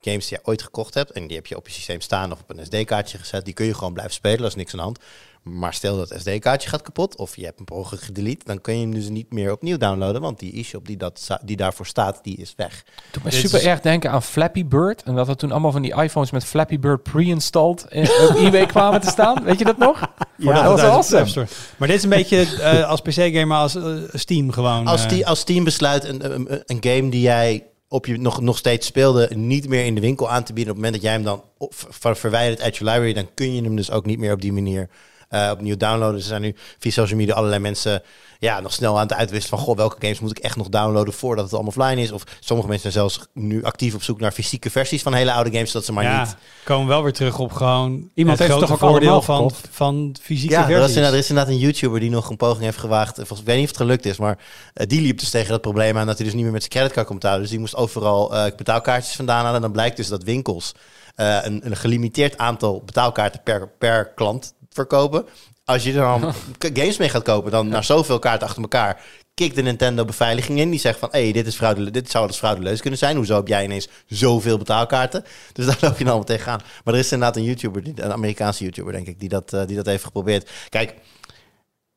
games die je ooit gekocht hebt en die heb je op je systeem staan of op een SD-kaartje gezet, die kun je gewoon blijven spelen, is niks aan de hand. Maar stel dat SD-kaartje gaat kapot of je hebt hem per ongeluk gedelete, dan kun je hem dus niet meer opnieuw downloaden, want die e-shop die, dat, die daarvoor staat, die is weg. Doet me super erg denken aan Flappy Bird. En dat er toen allemaal van die iPhones met Flappy Bird pre-installed eh, op eBay kwamen te staan. Weet je dat nog? Voor dat was awesome. Maar dit is een beetje eh, als PC-gamer als eh, Steam gewoon. Als, eh, die, als Steam besluit een, een, een game die jij op je nog, nog steeds speelde, niet meer in de winkel aan te bieden. Op het moment dat jij hem dan op, ver- verwijdert uit je library, dan kun je hem dus ook niet meer op die manier eh, opnieuw downloaden. Er zijn nu via social media allerlei mensen ja, nog snel aan het uitwisselen van, goh, welke games moet ik echt nog downloaden voordat het allemaal offline is. Of sommige mensen zijn zelfs nu actief op zoek naar fysieke versies van hele oude games, zodat ze maar ja, niet... komen we wel weer terug op gewoon Iemand het heeft toch ook voordeel van, van fysieke Ja, er is, versies. inderdaad, er is inderdaad een YouTuber die nog een poging heeft gewaagd. Volgens, ik weet niet of het gelukt is, maar eh, die liep dus tegen dat probleem aan dat hij dus niet meer met zijn creditcard kon betalen. Dus die moest overal eh, betaalkaartjes vandaan halen. En dan blijkt dus dat winkels eh, een, een gelimiteerd aantal betaalkaarten per, per klant verkopen. Als je dan games mee gaat kopen, dan naar zoveel kaarten achter elkaar, kikt de Nintendo beveiliging in. Die zegt van, hé, hey, dit, is fraude, dit zou dus fraudeleus kunnen zijn. Hoezo heb jij ineens zoveel betaalkaarten? Dus daar loop je dan allemaal tegenaan. Maar er is inderdaad een YouTuber, een Amerikaanse YouTuber, denk ik, die dat, eh, die dat heeft geprobeerd. Kijk,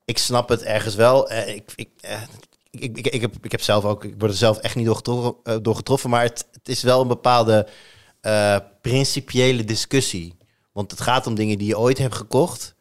ik snap het ergens wel. Eh, ik, ik, eh, ik, ik, ik, heb, ik heb zelf ook, ik word er zelf echt niet door getroffen, door getroffen maar het, het is wel een bepaalde principiële discussie. Want het gaat om dingen die je ooit hebt gekocht.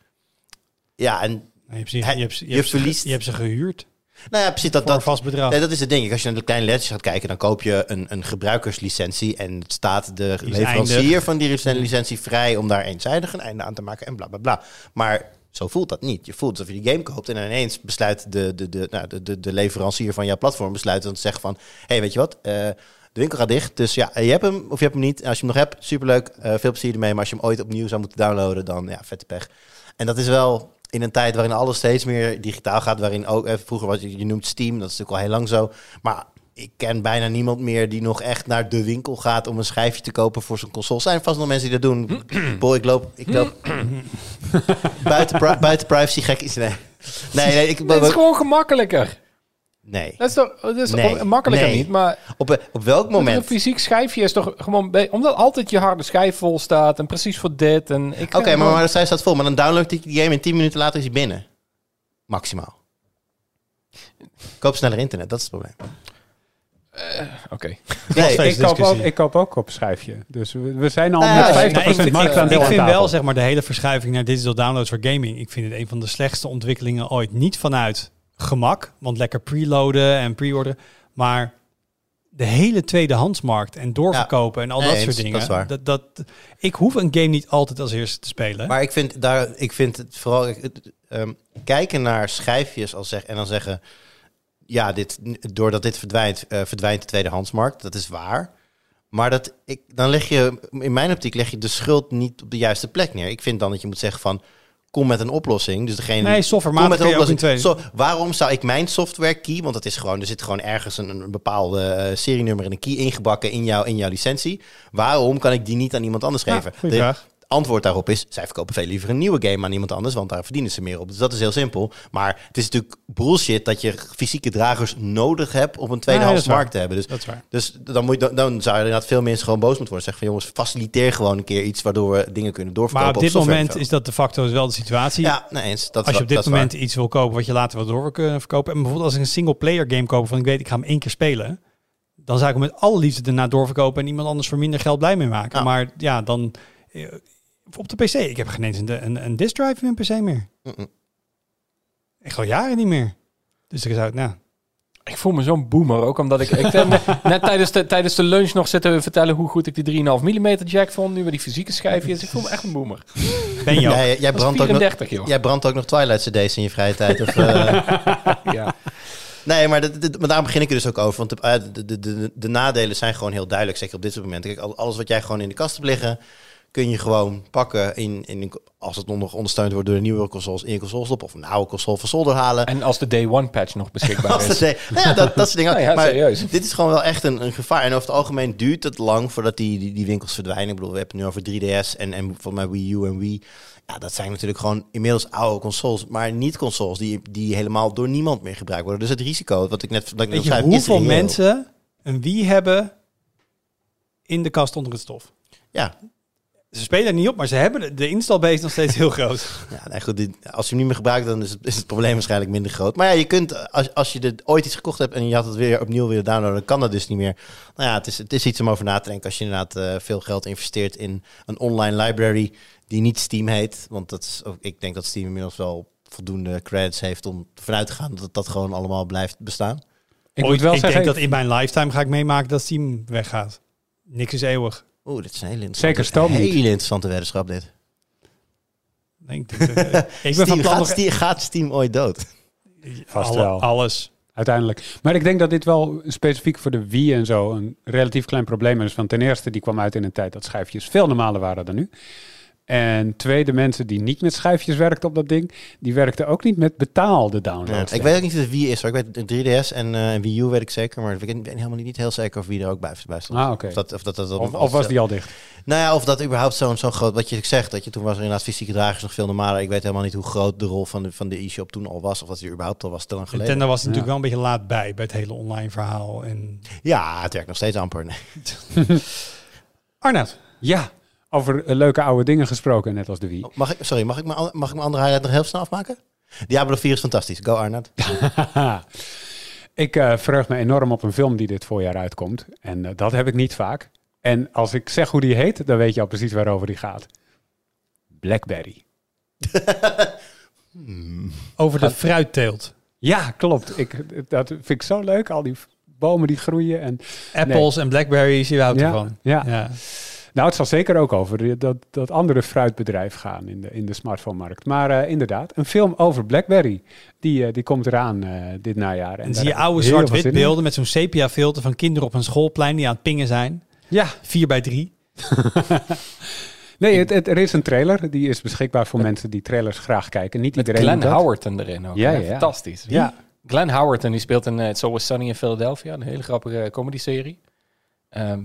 Ja, en je hebt ze, je hebt, je, je hebt ze- verliest- je hebt ze gehuurd nou ja, precies dat, dat, vast bedrag. Nee, dat is het ding. Als je naar de kleine lettertjes gaat kijken, dan koop je een, een gebruikerslicentie. En het staat de leverancier eindig. van die licentie vrij om daar eenzijdig een einde aan te maken en bla bla bla. Maar zo voelt dat niet. Je voelt alsof je die game koopt en ineens besluit de, de, de, nou, de, de, de leverancier van jouw platform besluit dan te zeggen van, hé, hey, weet je wat, Eh, de winkel gaat dicht. Dus ja, je hebt hem of je hebt hem niet. En als je hem nog hebt, superleuk, eh, veel plezier ermee. Maar als je hem ooit opnieuw zou moeten downloaden, dan ja, vette pech. En dat is wel in een tijd waarin alles steeds meer digitaal gaat. Waarin ook, eh, vroeger was je, je noemt Steam, dat is natuurlijk al heel lang zo. Maar ik ken bijna niemand meer die nog echt naar de winkel gaat om een schijfje te kopen voor zijn console. Er zijn vast nog mensen die dat doen. Boy, ik loop, ik loop buiten, pri- buiten privacy gek is nee. Nee, nee, ik, Het is gewoon gemakkelijker. Nee. Dat is toch dat is Nee, makkelijker nee. niet, maar Op, op welk Een moment? fysiek schijfje is toch gewoon... omdat altijd je harde schijf vol staat en precies voor dit. En ik Oké, maar, maar zij staat vol. Maar dan download ik die game en 10 minuten later is hij binnen. Maximaal. Koop sneller internet, dat is het probleem. Oké. Nee, ik, koop ook, ik koop ook op schijfje. Dus we, we zijn al Nou met 50% nee, Nou, ik, vind- ik, marktaandeel ik aan vind wel zeg maar de hele verschuiving naar digital downloads voor gaming. Ik vind het een van de slechtste ontwikkelingen ooit. Niet vanuit gemak, want lekker preloaden en pre-orderen, maar de hele tweedehandsmarkt en doorverkopen en al Nee, dat eens, soort dingen. dat is waar. Dat, dat, ik hoef een game niet altijd als eerste te spelen. Maar ik vind, daar, ik vind het vooral het, ehm, kijken naar schijfjes als zeg, en dan zeggen... Ja, dit, doordat dit verdwijnt, eh, verdwijnt de tweedehandsmarkt. Dat is waar. Maar dat, ik, dan leg je, in mijn optiek leg je de schuld niet op de juiste plek neer. Ik vind dan dat je moet zeggen van... Kom met een oplossing. Dus degene nee, software Kom met een oplossing. Zo, waarom zou ik mijn software key, want het is gewoon, er zit gewoon ergens een, een bepaalde eh, serienummer en een key ingebakken in, jou, in jouw licentie. Waarom kan ik die niet aan iemand anders Ja, geven? De- vraag. Antwoord daarop is, zij verkopen veel liever een nieuwe game aan iemand anders, want daar verdienen ze meer op. Dus dat is heel simpel. Maar het is natuurlijk bullshit dat je fysieke dragers nodig hebt om een tweedehands markt te hebben. Dus, Dat is waar. dus dan, moet je, dan, dan zou je inderdaad veel mensen gewoon boos moeten worden. Zeggen van jongens, faciliteer gewoon een keer iets waardoor we dingen kunnen doorverkopen Maar op dit moment is dat de facto wel de situatie. Ja, nee eens. Dat als je op dit moment waar. iets wil kopen wat je later wel door kunnen verkopen. En bijvoorbeeld als ik een single player game koop van ik weet ik ga hem één keer spelen. Dan zou ik hem met alle liefde daarna doorverkopen en iemand anders voor minder geld blij mee maken. Ja. Maar ja, dan eh, op de PC. Ik heb geen eens een, een, een disk drive in mijn PC meer. Mm-mm. Ik al jaren niet meer. Dus ik zou nou, Ik voel me zo'n boomer ook, omdat ik... ik net, tijdens de, tijdens de lunch nog zitten vertellen hoe goed ik die 3,5 mm jack vond. Nu bij die fysieke schijfjes. Ik voel me echt een boomer. ben je ook. Jij, brandt ook nog, 34, joh. jij brandt ook nog Twilight CD's in je vrije tijd. Of, eh, Ja. Nee, maar, dat- dat- maar daarom begin ik er dus ook over. Want de, eh, de, de, de, de nadelen zijn gewoon heel duidelijk, zeker op dit momenten. Kijk, al- alles wat jij gewoon in de kast hebt liggen, kun je gewoon pakken in, in als het nog ondersteund wordt door de nieuwe consoles in je console stoppen of een oude console van zolder halen. En als de day one patch nog beschikbaar Als is. de- nou ja, dat, dat soort dingen. Nou ja, maar serieus. dit is gewoon wel echt een, een gevaar. En over het algemeen duurt het lang voordat die, die, die winkels verdwijnen. Ik bedoel, we hebben het nu over 3DS en, en volgens mij Wii U en Wii. Ja, dat zijn natuurlijk gewoon inmiddels oude consoles, maar niet consoles die, die helemaal door niemand meer gebruikt worden. Dus het risico, wat ik net, wat ik net Weet je schrijf, is hoeveel mensen een Wii hebben in de kast onder het stof? Ja, Ze spelen er niet op, maar ze hebben de, installbase nog steeds heel groot. Ja, nee, goed, dit- als je hem niet meer gebruikt, dan is het, is het probleem waarschijnlijk minder groot. Maar ja, je kunt, als, als je er ooit iets gekocht hebt en je had het weer opnieuw willen downloaden, dan kan dat dus niet meer. Nou ja, het is, het is iets om over na te denken als je inderdaad eh, veel geld investeert in een online library die niet Steam heet. Want dat is ook, ik denk dat Steam inmiddels wel voldoende credits heeft om ervan uit te gaan dat dat gewoon allemaal blijft bestaan. Ik Ooit- moet wel ik zeggen, denk dat in mijn lifetime ga ik meemaken dat Steam weggaat. Niks is eeuwig. Oeh, dit is een hele interessante, Zeker Steam niet. hele interessante weddenschap dit. Nee, ik, denk dat- ik ben van plan gaat, nog Steam, gaat Steam ooit dood? Vast alle- wel. alles. uiteindelijk. Maar ik denk dat dit wel specifiek voor de Wii en zo een relatief klein probleem is. Want ten eerste, die kwam uit in een tijd dat schijfjes veel normaler waren dan nu. En tweede, mensen die niet met schijfjes werkten op dat ding, die werkten ook niet met betaalde Ja, downloads. ik weet ook niet of het Wii is. Hoor. Ik weet 3DS en eh, Wii U weet ik zeker, maar ik weet, helemaal niet, niet heel zeker of Wii er ook bij, bij stond. Ah, oké. Of, dat, of, dat, dat, Of, of was die al dicht? Nou ja, of dat überhaupt zo'n zo'n groot... Wat je zegt, dat je toen was er inderdaad fysieke dragers nog veel normaler. Ik weet helemaal niet hoe groot de rol van de, van de e-shop toen al was. Of dat die überhaupt al was te lang geleden. Nintendo was Ja. natuurlijk wel een beetje laat bij, bij het hele online verhaal. En... Ja, het werkt nog steeds amper. Nee. Arnoud, Ja, over eh, leuke oude dingen gesproken, net als de Wii. Mag ik, sorry, mag ik, mijn, mag ik mijn andere highlight nog heel snel afmaken? Diablo 4 is fantastisch. Go Arnold. ik eh, verheug me enorm op een film die dit voorjaar uitkomt. En eh, dat heb ik niet vaak. En als ik zeg hoe die heet, dan weet je al precies waarover die gaat. Blackberry. over de fruitteelt. Ja, klopt. Ik, dat vind ik zo leuk. Al die bomen die groeien. En, Apples en blackberries, je houdt ja, ervan. Ja. Ja. Nou, het zal zeker ook over dat, dat andere fruitbedrijf gaan in de, in de smartphone-markt. Maar eh, inderdaad, een film over Blackberry. Die, eh, die komt eraan eh, dit najaar. En zie je oude zwart-wit beelden met zo'n sepia filter van kinderen op een schoolplein die aan het pingen zijn. Ja, 4 bij 3. nee, het, het- er is een trailer. Die is beschikbaar voor mensen die trailers graag kijken. Niet Met iedereen Glenn. Howerton erin ook. Ja. Fantastisch. Ja, Glenn Howerton die speelt in uh, It's Always Sunny in Philadelphia. Een hele grappige comedy-serie. Ehm,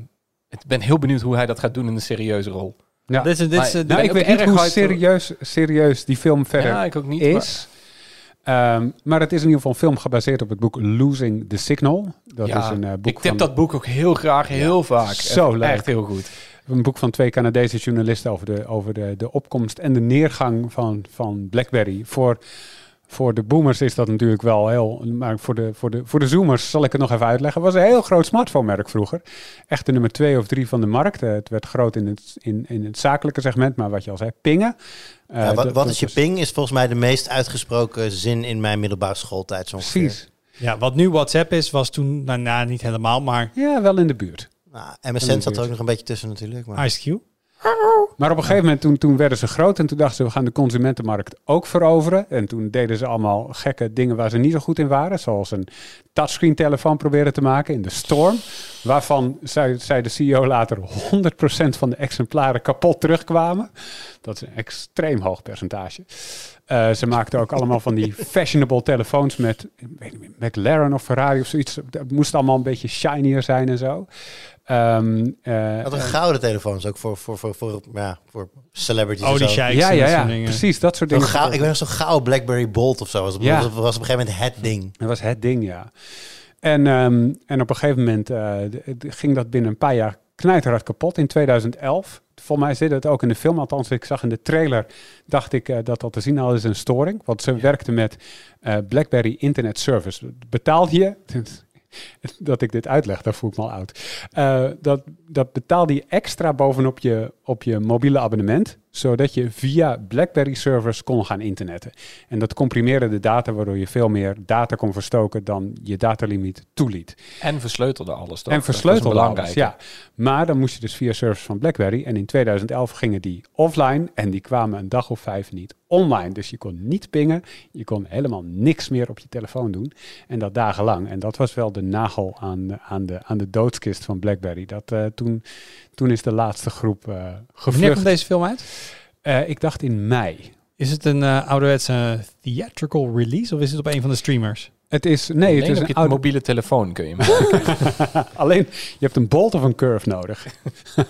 ik ben heel benieuwd hoe hij dat gaat doen in een serieuze rol. ja. Dit is, dit is, Maar- Nou, ik weet niet hoe serieus, serieus die film verder Ja, ik ook niet. maar- is. Ehm, maar het is in ieder geval een film gebaseerd op het boek Losing the Signal. Dat Ja, is een eh, boek ik tip van dat boek ook heel graag, heel vaak. Zo echt, leuk. Echt heel goed. een boek van twee Canadese journalisten over de, over de, de opkomst en de neergang van, van BlackBerry. Voor, voor de boomers is dat natuurlijk wel heel. Maar voor de, voor, de, voor de zoomers zal ik het nog even uitleggen. Het was een heel groot smartphone-merk vroeger. Echt de nummer twee of drie van de markt. Eh, het werd groot in het, in, in het zakelijke segment, maar wat je al zei, pingen. Eh, wat wat dat is je was- ping? Is volgens mij de meest uitgesproken zin in mijn middelbare schooltijd. Zo. Precies. ja, wat nu WhatsApp is, was toen, nou, nou niet helemaal, maar Ja, wel in de buurt. Nou, MSN zat er ook nog een beetje tussen natuurlijk. Maar... Ice Cube. Maar op een gegeven moment toen, toen werden ze groot en toen dachten ze we gaan de consumentenmarkt ook veroveren. En toen deden ze allemaal gekke dingen waar ze niet zo goed in waren. Zoals een touchscreen telefoon proberen te maken in de Storm. Waarvan, zei, zei de CEO later, 100% van de exemplaren kapot terugkwamen. Dat is een extreem hoog percentage. Eh, ze maakten ook allemaal van die fashionable telefoons met ik weet niet McLaren of Ferrari of zoiets. Het moest allemaal een beetje shinier zijn en zo. Ehm, eh, Had een eh, gouden telefoons ook voor, voor, voor, voor, ja, voor celebrities. Oh, en die ja, ja, dat ja, precies. Dat soort dingen. gauw, ik weet nog zo'n gouden Blackberry Bolt of zo. Was, Ja. was, was op een gegeven moment het ding. Dat was het ding, ja. En, ehm, en op een gegeven moment eh, ging dat binnen een paar jaar knijterhard kapot. In 2011. Volgens mij zit het ook in de film. Althans, ik zag in de trailer, dacht ik eh, dat dat te zien hadden is een storing. Want ze werkte met eh, BlackBerry Internet Service. Betaalde je... Dat ik dit uitleg, daar voel ik me al oud. Eh, dat, dat betaalde je extra bovenop je, op je mobiele abonnement. Zodat je via BlackBerry servers kon gaan internetten. En dat comprimeerde de data, waardoor je veel meer data kon verstoken dan je datalimiet toeliet. En versleutelde alles toch? En versleutelde belangrijk. alles, ja. Maar dan moest je dus via servers van BlackBerry. En in 2011 gingen die offline en die kwamen een dag of vijf niet online. Dus je kon niet pingen, je kon helemaal niks meer op je telefoon doen. En dat dagenlang. En dat was wel de nagel aan, aan, de, aan de doodskist van BlackBerry. Dat, eh, toen, toen is de laatste groep eh Wanneer gevlucht. komt deze film uit? Eh, ik dacht in mei. Is het een eh ouderwetse theatrical release of is het op een van de streamers? Het is, nee, het is op je een oude, mobiele telefoon kun je hem. Alleen, je hebt een bolt of een curve nodig.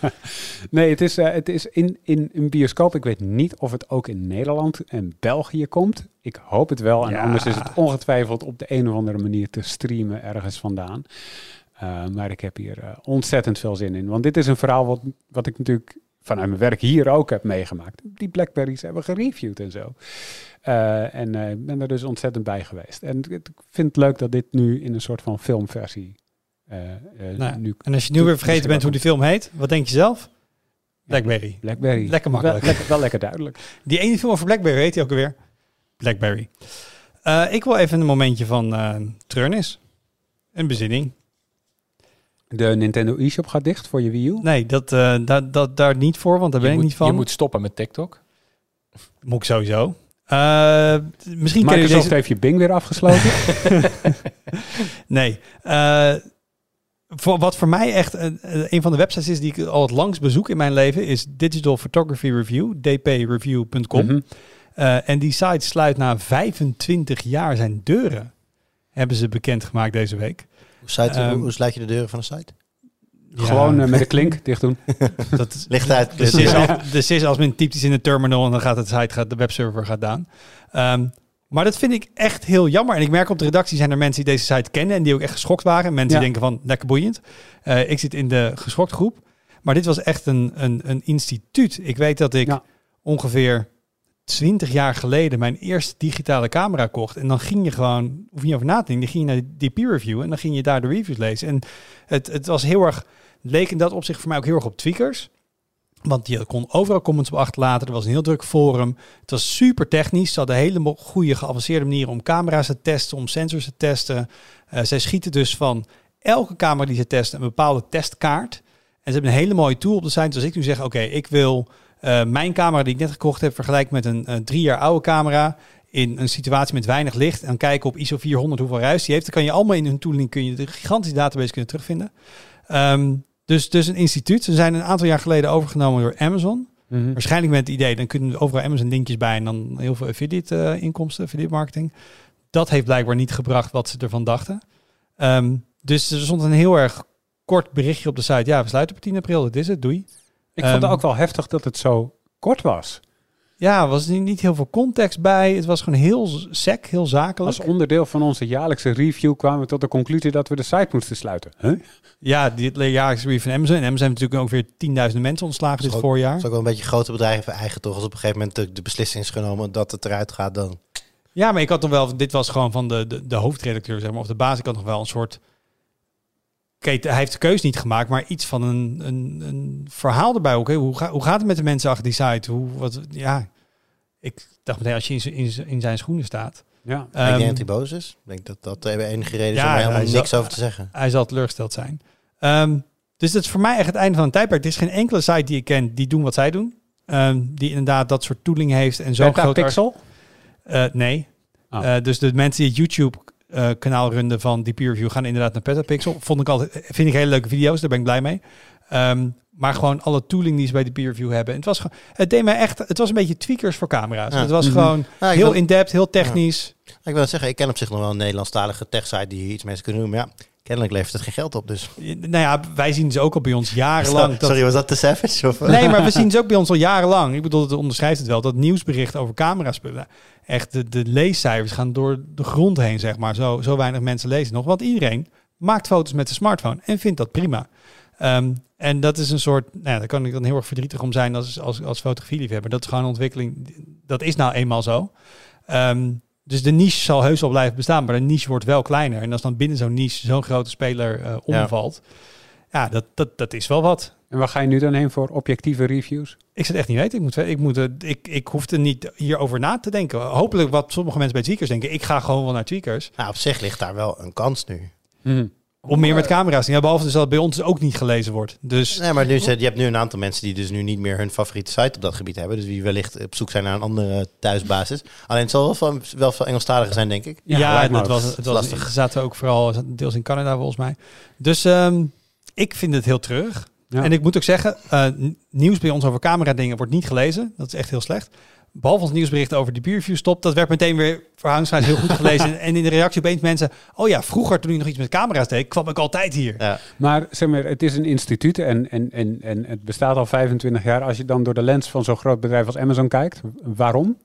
nee, het is, eh, het is in, in een bioscoop. Ik weet niet of het ook in Nederland en België komt. Ik hoop het wel. En Ja. anders is het ongetwijfeld op de een of andere manier te streamen ergens vandaan. Eh, maar ik heb hier eh, ontzettend veel zin in. Want dit is een verhaal wat, wat ik natuurlijk vanuit mijn werk hier ook heb meegemaakt. Die Blackberries hebben gereviewd en zo. Eh, en ik ben er dus ontzettend bij geweest. En ik vind het leuk dat dit nu in een soort van filmversie Nou, nu En als je nu weer vergeten bent hoe die film heet, wat denk je zelf? Blackberry. Blackberry. Lekker makkelijk. Wel, lekker, wel lekker duidelijk. Die ene film over Blackberry heet hij ook alweer? Blackberry. Ik wil even een momentje van treurnis. Een bezinning. De Nintendo eShop gaat dicht voor je Wii U. Nee, dat, eh, dat, dat, daar niet voor, want daar ben ik niet van. Je moet stoppen met TikTok. Moet ik sowieso. Eh, misschien ken je Microsoft deze... heeft je Bing weer afgesloten. Nee. Eh, voor, wat voor mij echt een, een van de websites is die ik al het langst bezoek in mijn leven, is Digital Photography Review, dpreview.com. Eh, en die site sluit na 25 jaar zijn deuren. Hebben ze bekendgemaakt deze week. Hoe, sluit, Ehm, hoe, sluit je de deuren van de site? Gewoon eh, met een klink dicht doen. dat is, Licht uit. de sys, als, de sys als men typt iets in de terminal en dan gaat het site, gaat de webserver gaat aan. Ehm, maar dat vind ik echt heel jammer. En ik merk op de redactie zijn er mensen die deze site kennen en die ook echt geschokt waren. Mensen Ja. die denken van lekker boeiend. Eh, ik zit in de geschokt groep. Maar dit was echt een, een, een instituut. Ik weet dat ik Ja. ongeveer 20 jaar geleden mijn eerste digitale camera kocht. En dan ging je gewoon, hoef je niet over na te denken, dan ging je naar die peer review en dan ging je daar de reviews lezen. En het, het was heel erg, leek in dat opzicht voor mij ook heel erg op tweakers. Want je kon overal comments op achterlaten. Er was een heel druk forum. Het was super technisch. Ze hadden hele goede geavanceerde manieren om camera's te testen, om sensors te testen. Eh, zij schieten dus van elke camera die ze testen een bepaalde testkaart. En ze hebben een hele mooie tool op de site. Dus ik nu zeg, oké, ik wil eh, mijn camera die ik net gekocht heb vergelijken met een drie jaar oude camera in een situatie met weinig licht en kijken op ISO 400 hoeveel ruis die heeft, dan kan je allemaal in hun tooling kun je de gigantische database kunnen terugvinden. Ehm, dus, dus een instituut. Ze zijn een aantal jaar geleden overgenomen door Amazon. Mhm. Waarschijnlijk met het idee, dan kunnen er overal Amazon linkjes bij en dan heel veel affiliate eh, inkomsten, affiliate marketing. Dat heeft blijkbaar niet gebracht wat ze ervan dachten. Ehm, dus er stond een heel erg kort berichtje op de site. Ja, we sluiten op 10 april, dat is het, doei. Ik vond het Ehm, ook wel heftig dat het zo kort was. Ja, er was niet, niet heel veel context bij. Het was gewoon heel sec, heel zakelijk. Als onderdeel van onze jaarlijkse review kwamen we tot de conclusie dat we de site moesten sluiten. Huh? Ja, die jaarlijkse review van Amazon. En Amazon heeft natuurlijk ook weer tienduizenden mensen ontslagen dit voorjaar. Het is ook wel een beetje grote bedrijven eigen toch. Als op een gegeven moment de, de beslissing is genomen dat het eruit gaat, dan... Ja, maar ik had nog wel, dit was gewoon van de, de, de hoofdredacteur, zeg maar, of de baas. Ik had nog wel een soort. Kijk, hij heeft de keus niet gemaakt, maar iets van een, een, een verhaal erbij. Oké, hoe, ga, hoe gaat het met de mensen achter die site? Hoe, wat, ja, ik dacht meteen als je in, zijn- in, zijn- in zijn schoenen staat. Ja. ik denk Ehm, dat hij boos is. Ik denk dat dat de enige reden is Ja, om er helemaal zal- niks over te zeggen. hij zal teleurgesteld zijn. Ehm, dus dat is voor mij echt het einde van een tijdperk. Er is geen enkele site die ik ken die doen wat zij doen. Ehm, die inderdaad dat soort tooling heeft en zo'n groot... Pixel? Eh, nee. Oh. Eh, dus de mensen die het Runden van die peer review gaan inderdaad naar Petapixel. Vond ik altijd, vind ik hele leuke video's, daar ben ik blij mee. Ehm, maar gewoon alle tooling die ze bij de peer review hebben. En het was gewoon, het deed mij echt, het was een beetje tweakers voor camera's. Ja. Het was Mhm. gewoon Ja, heel wil- in-depth, heel technisch. Ik wil zeggen, ik ken op zich nog wel een Nederlandstalige tech-site die hier iets mee kunnen doen. Maar ja, kennelijk levert het geen geld op. Dus. Nou ja, wij zien ze ook al bij ons jarenlang. dat- Sorry, was dat te savage? Of? Nee, maar we zien ze ook bij ons al jarenlang. Ik bedoel, het onderschrijft het wel. Dat nieuwsbericht over cameraspullen. Echt, de, de leescijfers gaan door de grond heen, zeg maar. Zo, zo weinig mensen lezen nog. Want iedereen maakt foto's met de smartphone en vindt dat prima. Ehm, en dat is een soort, nou ja, daar kan ik dan heel erg verdrietig om zijn als, als, als fotografieliefhebber. Dat is gewoon een ontwikkeling, dat is nou eenmaal zo. Ehm, dus de niche zal heus wel blijven bestaan, maar de niche wordt wel kleiner. En als dan binnen zo'n niche zo'n grote speler eh omvalt, Ja, dat, dat, dat is wel wat. En waar ga je nu dan heen voor objectieve reviews? Ik zou het echt niet weten. Ik, moet, ik, moet, het- ik, ik hoef er niet hierover na te denken. Hopelijk wat sommige mensen bij Tweakers denken. Ik ga gewoon wel naar Tweakers. Nou, op zich ligt daar wel een kans nu. Om meer met camera's te. Ja, behalve dus dat het bij ons ook niet gelezen wordt. Dus Nee, maar nu, zit- je hebt nu een aantal mensen die dus nu niet meer hun favoriete site op dat gebied hebben. Dus die wellicht op zoek zijn naar een andere thuisbasis. Alleen het zal wel veel, wel veel Engelstaliger zijn, denk ik. ja, ook. was, het was Lastig. Ze zaten ook vooral deels in Canada volgens mij. Dus ehm, ik vind het heel terug. Ja. En ik moet ook zeggen, eh, nieuws bij ons over camera dingen wordt niet gelezen. Dat is echt heel slecht. Behalve ons nieuwsbericht over de peer review stop. Dat werd meteen weer verhoudingswijs heel goed gelezen. en in de reactie opeens mensen... Oh ja, vroeger toen ik nog iets met camera's deed, kwam ik altijd hier. Ja. Maar zeg maar, het is een instituut en, en, en, en het bestaat al 25 jaar. Als je dan door de lens van zo'n groot bedrijf als Amazon kijkt, waarom?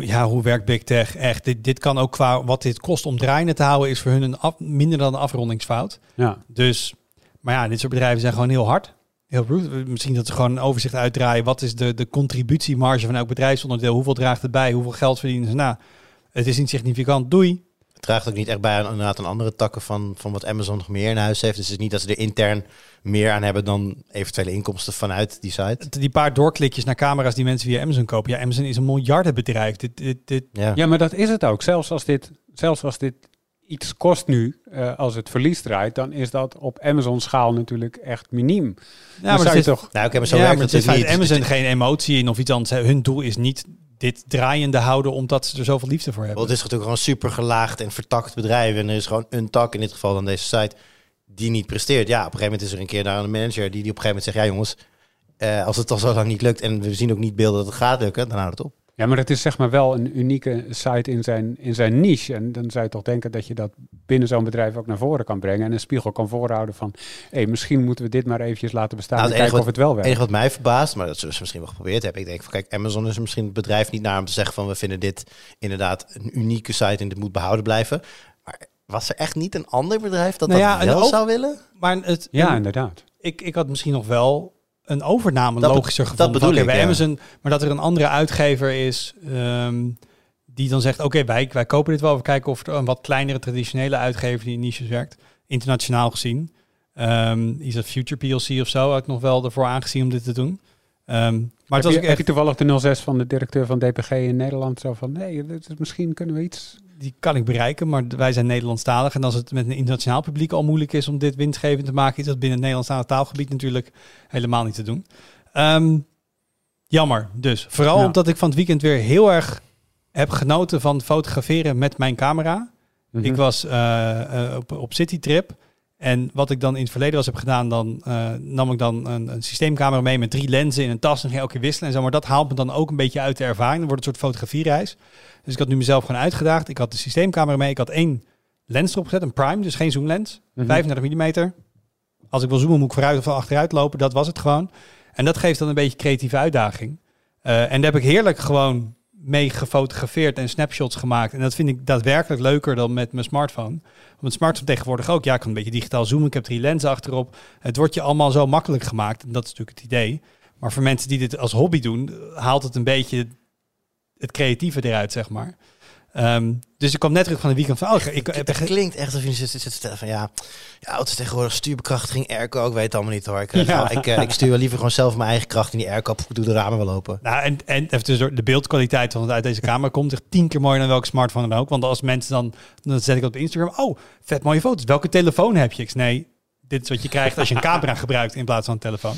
Ja, hoe werkt Big Tech? Echt, dit, dit kan ook qua wat dit kost om draaiende te houden... is voor hun een af- minder dan een afrondingsfout. Ja. Dus, maar ja, dit soort bedrijven zijn gewoon heel hard. Heel brute. Misschien dat ze gewoon een overzicht uitdraaien. Wat is de, de contributiemarge van elk bedrijfsonderdeel? Hoeveel draagt het bij? Hoeveel geld verdienen ze? Nou, het is niet significant. Doei. Het draagt ook niet echt bij aan inderdaad aan andere takken van, van wat Amazon nog meer in huis heeft. Dus het is niet dat ze er intern meer aan hebben dan eventuele inkomsten vanuit die site. Die paar doorklikjes naar camera's die mensen via Amazon kopen. Ja, Amazon is een miljardenbedrijf. Dit, dit, dit, Ja. ja, maar dat is het ook. Zelfs als dit, zelfs als dit iets kost nu, eh, als het verlies draait, dan is dat op Amazon schaal natuurlijk echt miniem. ja, maar zou je zit, toch... Nou, oké, maar zo ja, werkt maar het er niet. Amazon geen emotie in of iets anders. Hun doel is niet dit draaiende houden omdat ze er zoveel liefde voor hebben. het is natuurlijk gewoon een super gelaagd en vertakt bedrijf. En er is gewoon een tak, in dit geval dan deze site, die niet presteert. Ja, op een gegeven moment is er een keer daar een manager die, die op een gegeven moment zegt... Ja jongens, eh, als het al zo lang niet lukt en we zien ook niet beelden dat het gaat lukken, dan houdt het op. Ja, maar het is zeg maar wel een unieke site in zijn, in zijn niche. En dan zou je toch denken dat je dat binnen zo'n bedrijf ook naar voren kan brengen. En een spiegel kan voorhouden van, hé, misschien moeten we dit maar eventjes laten bestaan Nou, en het kijken of het wel Het werkt. enige wat mij verbaast, maar dat zullen ze misschien wel geprobeerd hebben. Ik denk van kijk, Amazon is er misschien het bedrijf niet naar om te zeggen van we vinden dit inderdaad een unieke site en dit moet behouden blijven. Maar was er echt niet een ander bedrijf dat Nou dat ja, en wel ook- zou willen? Maar het, Ja, inderdaad. ik, ik had misschien nog wel een overname Dat logischer dat gevonden. oké, ik, bij ja. Amazon, maar dat er een andere uitgever is ehm, die dan zegt, oké, wij, wij kopen dit wel. We kijken of er een wat kleinere traditionele uitgever die in niches werkt, internationaal gezien. Ehm is dat Future PLC of zo? Had ik nog wel ervoor aangezien om dit te doen. Ehm, maar het heb, was je, heb echt, je toevallig de 06 van de directeur van DPG in Nederland zo van, nee, dit is, misschien kunnen we iets... die kan ik bereiken, maar wij zijn Nederlandstalig. En als het met een internationaal publiek al moeilijk is om dit winstgevend te maken, is dat binnen het Nederlandstalig taalgebied natuurlijk helemaal niet te doen. Ehm, jammer dus. Vooral Ja. omdat ik van het weekend weer heel erg heb genoten van fotograferen met mijn camera. Mhm. Ik was eh, op, op citytrip. En wat ik dan in het verleden was heb gedaan, dan eh, nam ik dan een, een systeemcamera mee met drie lenzen in een tas en ging elke keer wisselen en zo. Maar dat haalt me dan ook een beetje uit de ervaring. Dan wordt het een soort fotografiereis. Dus ik had nu mezelf gewoon uitgedaagd. Ik had de systeemcamera mee. Ik had één lens erop gezet, een prime, dus geen zoomlens. Mhm. 35 mm. Als ik wil zoomen moet ik vooruit of achteruit lopen. Dat was het gewoon. En dat geeft dan een beetje creatieve uitdaging. Eh, en daar heb ik heerlijk gewoon mee gefotografeerd en snapshots gemaakt. En dat vind ik daadwerkelijk leuker dan met mijn smartphone. Want smartphone tegenwoordig ook. Ja, ik kan een beetje digitaal zoomen. Ik heb drie lenzen achterop. Het wordt je allemaal zo makkelijk gemaakt. En dat is natuurlijk het idee. Maar voor mensen die dit als hobby doen, haalt het een beetje het creatieve eruit, zeg maar. Ehm, dus ik kwam net terug van een weekend van... Oh, ik heb Het klinkt echt alsof je zit, zit te stellen van ja, ja, het is tegenwoordig stuurbekrachtiging, airco, ik weet het allemaal niet hoor. Ik, eh, Ja. ik, eh, ik stuur wel liever gewoon zelf mijn eigen kracht in die airco. Ik doe de ramen wel open. Nou, en, en even tussendoor, de beeldkwaliteit van het uit deze camera komt echt tien keer mooier dan welke smartphone dan ook. Want als mensen dan, dan zet ik op Instagram, oh, vet mooie foto's. Welke telefoon heb je? Ik zeg, nee, dit is wat je krijgt als je een camera gebruikt in plaats van een telefoon.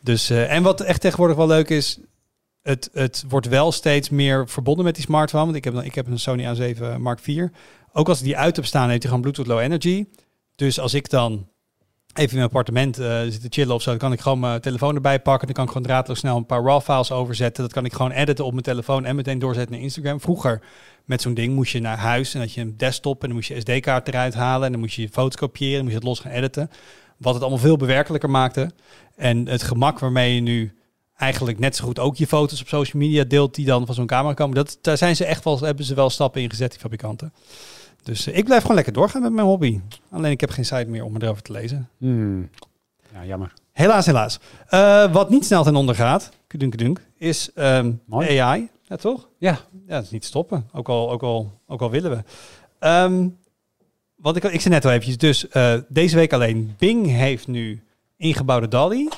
Dus, eh, en wat echt tegenwoordig wel leuk is, het, het wordt wel steeds meer verbonden met die smartphone. Want ik heb, ik heb een Sony A7 Mark IV. Ook als die uit heb staan, heeft hij gewoon Bluetooth Low Energy. Dus als ik dan even in mijn appartement eh zit te chillen of zo, dan kan ik gewoon mijn telefoon erbij pakken. Dan kan ik gewoon draadloos snel een paar RAW files overzetten. Dat kan ik gewoon editen op mijn telefoon en meteen doorzetten naar Instagram. Vroeger met zo'n ding moest je naar huis en had je een desktop en dan moest je SD-kaart eruit halen en dan moest je je foto's kopiëren, dan moest je het los gaan editen. Wat het allemaal veel bewerkelijker maakte. En het gemak waarmee je nu eigenlijk net zo goed ook je foto's op social media deelt die dan van zo'n camera komen. Dat, daar zijn ze echt wel, hebben ze wel stappen in gezet, die fabrikanten. Dus eh, ik blijf gewoon lekker doorgaan met mijn hobby. Alleen ik heb geen site meer om erover te lezen. Hmm. Ja, jammer. Helaas, helaas. Eh, wat niet snel ten onder gaat, kudunk, kudunk, is ehm, Mooi. AI. Ja, toch? Ja. Ja, dat is niet stoppen. Ook al, ook al, ook al willen we. Ehm, wat ik, ik zei net al eventjes, dus eh, deze week alleen. Bing heeft nu ingebouwde DALI.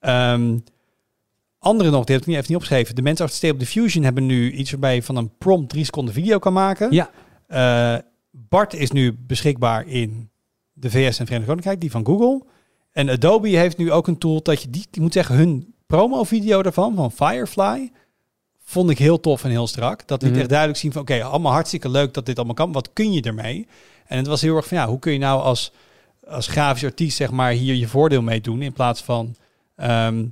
Ehm andere nog, die heb ik niet, even niet opgeschreven. De mensen achter Stable Diffusion hebben nu iets waarbij je van een prompt drie seconden video kan maken. Ja. Eh, Bart is nu beschikbaar in de VS en Verenigd Koninkrijk, die van Google. En Adobe heeft nu ook een tool dat je die, die moet zeggen, hun promo-video daarvan, van Firefly, vond ik heel tof en heel strak. Dat liet Mhm. echt duidelijk zien van, oké, allemaal hartstikke leuk dat dit allemaal kan. Wat kun je ermee? En het was heel erg van, ja, hoe kun je nou als, als grafisch artiest, zeg maar, hier je voordeel mee doen, in plaats van ehm, de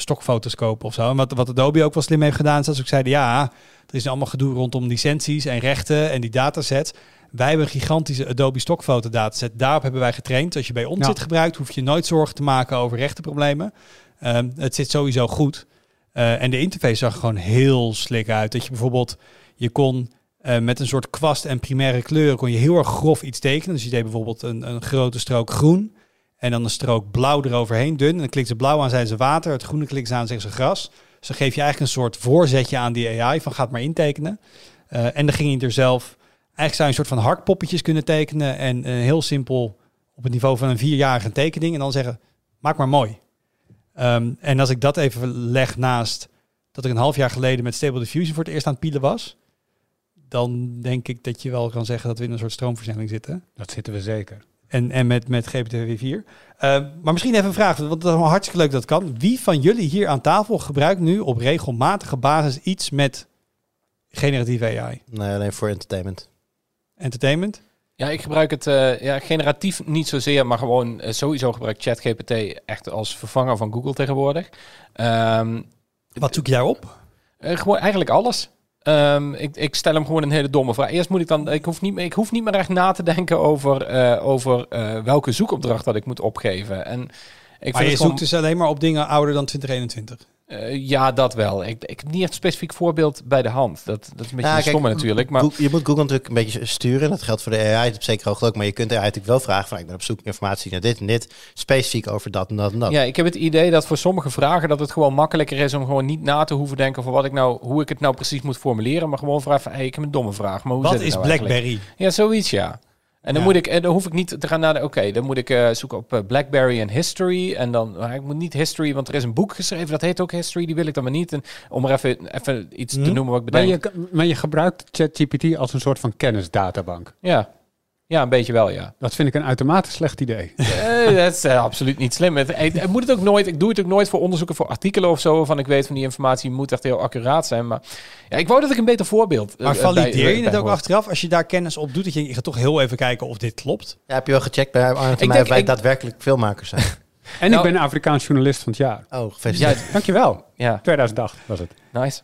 stokfoto's kopen of zo. En wat, wat Adobe ook wel slim heeft gedaan, is dat ze ook zeiden, ja, er is allemaal gedoe rondom licenties en rechten en die datasets. Wij hebben een gigantische Adobe stokfoto dataset. Daarop hebben wij getraind. Als je bij ons Ja. zit gebruikt, hoef je nooit zorgen te maken over rechtenproblemen. Ehm, het zit sowieso goed. Eh, en de interface zag er gewoon heel slik uit. Dat je bijvoorbeeld, je kon eh, met een soort kwast en primaire kleuren, kon je heel erg grof iets tekenen. Dus je deed bijvoorbeeld een, een grote strook groen. En dan een strook blauw eroverheen, dun. En dan klikt ze blauw aan, zijn ze water. Het groene klikt ze aan, zeggen ze gras. Dus dan geef je eigenlijk een soort voorzetje aan die AI van gaat maar intekenen. Eh, en dan ging je er zelf... Eigenlijk zou je een soort van hartpoppetjes kunnen tekenen. En eh, heel simpel op het niveau van een vierjarige tekening. En dan zeggen, maak maar mooi. Ehm, en als ik dat even leg naast dat ik een half jaar geleden met Stable Diffusion voor het eerst aan het pielen was. Dan denk ik dat je wel kan zeggen dat we in een soort stroomversnelling zitten. Dat zitten we zeker. En, en met, met GPT-4. Uh, maar misschien even een vraag, want dat is wel hartstikke leuk dat kan. Wie van jullie hier aan tafel gebruikt nu op regelmatige basis iets met generatieve AI? Nee, alleen voor entertainment. Entertainment? Ja, ik gebruik het uh, ja, generatief niet zozeer, maar gewoon uh, sowieso gebruik ChatGPT echt als vervanger van Google tegenwoordig. Um, Wat zoek je daarop? Uh, gewoon eigenlijk alles. Um, ik, ik, stel hem gewoon een hele domme vraag. Eerst moet ik dan, ik hoef niet meer, ik hoef niet meer echt na te denken over, uh, over uh, welke zoekopdracht dat ik moet opgeven. En ik maar je zoekt dus alleen maar op dingen ouder dan 2021? Uh, ja, dat wel. Ik, ik heb niet echt een specifiek voorbeeld bij de hand. Dat, dat is een beetje stomme natuurlijk. Maar... Je moet Google natuurlijk een beetje sturen. Dat geldt voor de AI op zekere hoogte ook. Maar je kunt er eigenlijk wel vragen van... ik ben op zoek naar informatie naar dit en dit. Specifiek over dat en dat en dat. Ja, ik heb het idee dat voor sommige vragen... dat het gewoon makkelijker is om gewoon niet na te hoeven denken... voor wat ik nou, hoe ik het nou precies moet formuleren. Maar gewoon vragen van... hey, ik heb een domme vraag. Maar hoe wat zit is nou BlackBerry? Eigenlijk? Ja, zoiets ja. En dan, Ja. moet ik, en dan hoef ik niet te gaan naar de. Oké, dan moet ik eh, zoeken op eh, BlackBerry en History. En dan. maar ik moet niet History, want er is een boek geschreven dat heet ook History. Die wil ik dan maar niet. En om er even, even iets te Mhm. noemen wat ik Maar bedenk. je, maar je gebruikt ChatGPT als een soort van kennisdatabank. Ja. Ja, een beetje wel, ja. Dat vind ik een uitermate slecht idee. Eh, dat is eh, absoluut niet slim. Het, het, het moet het ook nooit. Ik doe het ook nooit voor onderzoeken voor artikelen of zo. Van ik weet van die informatie moet echt heel accuraat zijn. Maar ja, ik wou dat ik een beter voorbeeld. eh, Maar bij- valideer je het ook achteraf als je daar kennis op doet? Dat je, je gaat toch heel even kijken of dit klopt? Ja, heb je wel gecheckt bij mij wij ik- daadwerkelijk filmmakers zijn? En Nou- ik ben Afrikaans journalist van het jaar. Oh, gefeliciteerd. Ja, Dankjewel. ja. 2008 was het. Nice.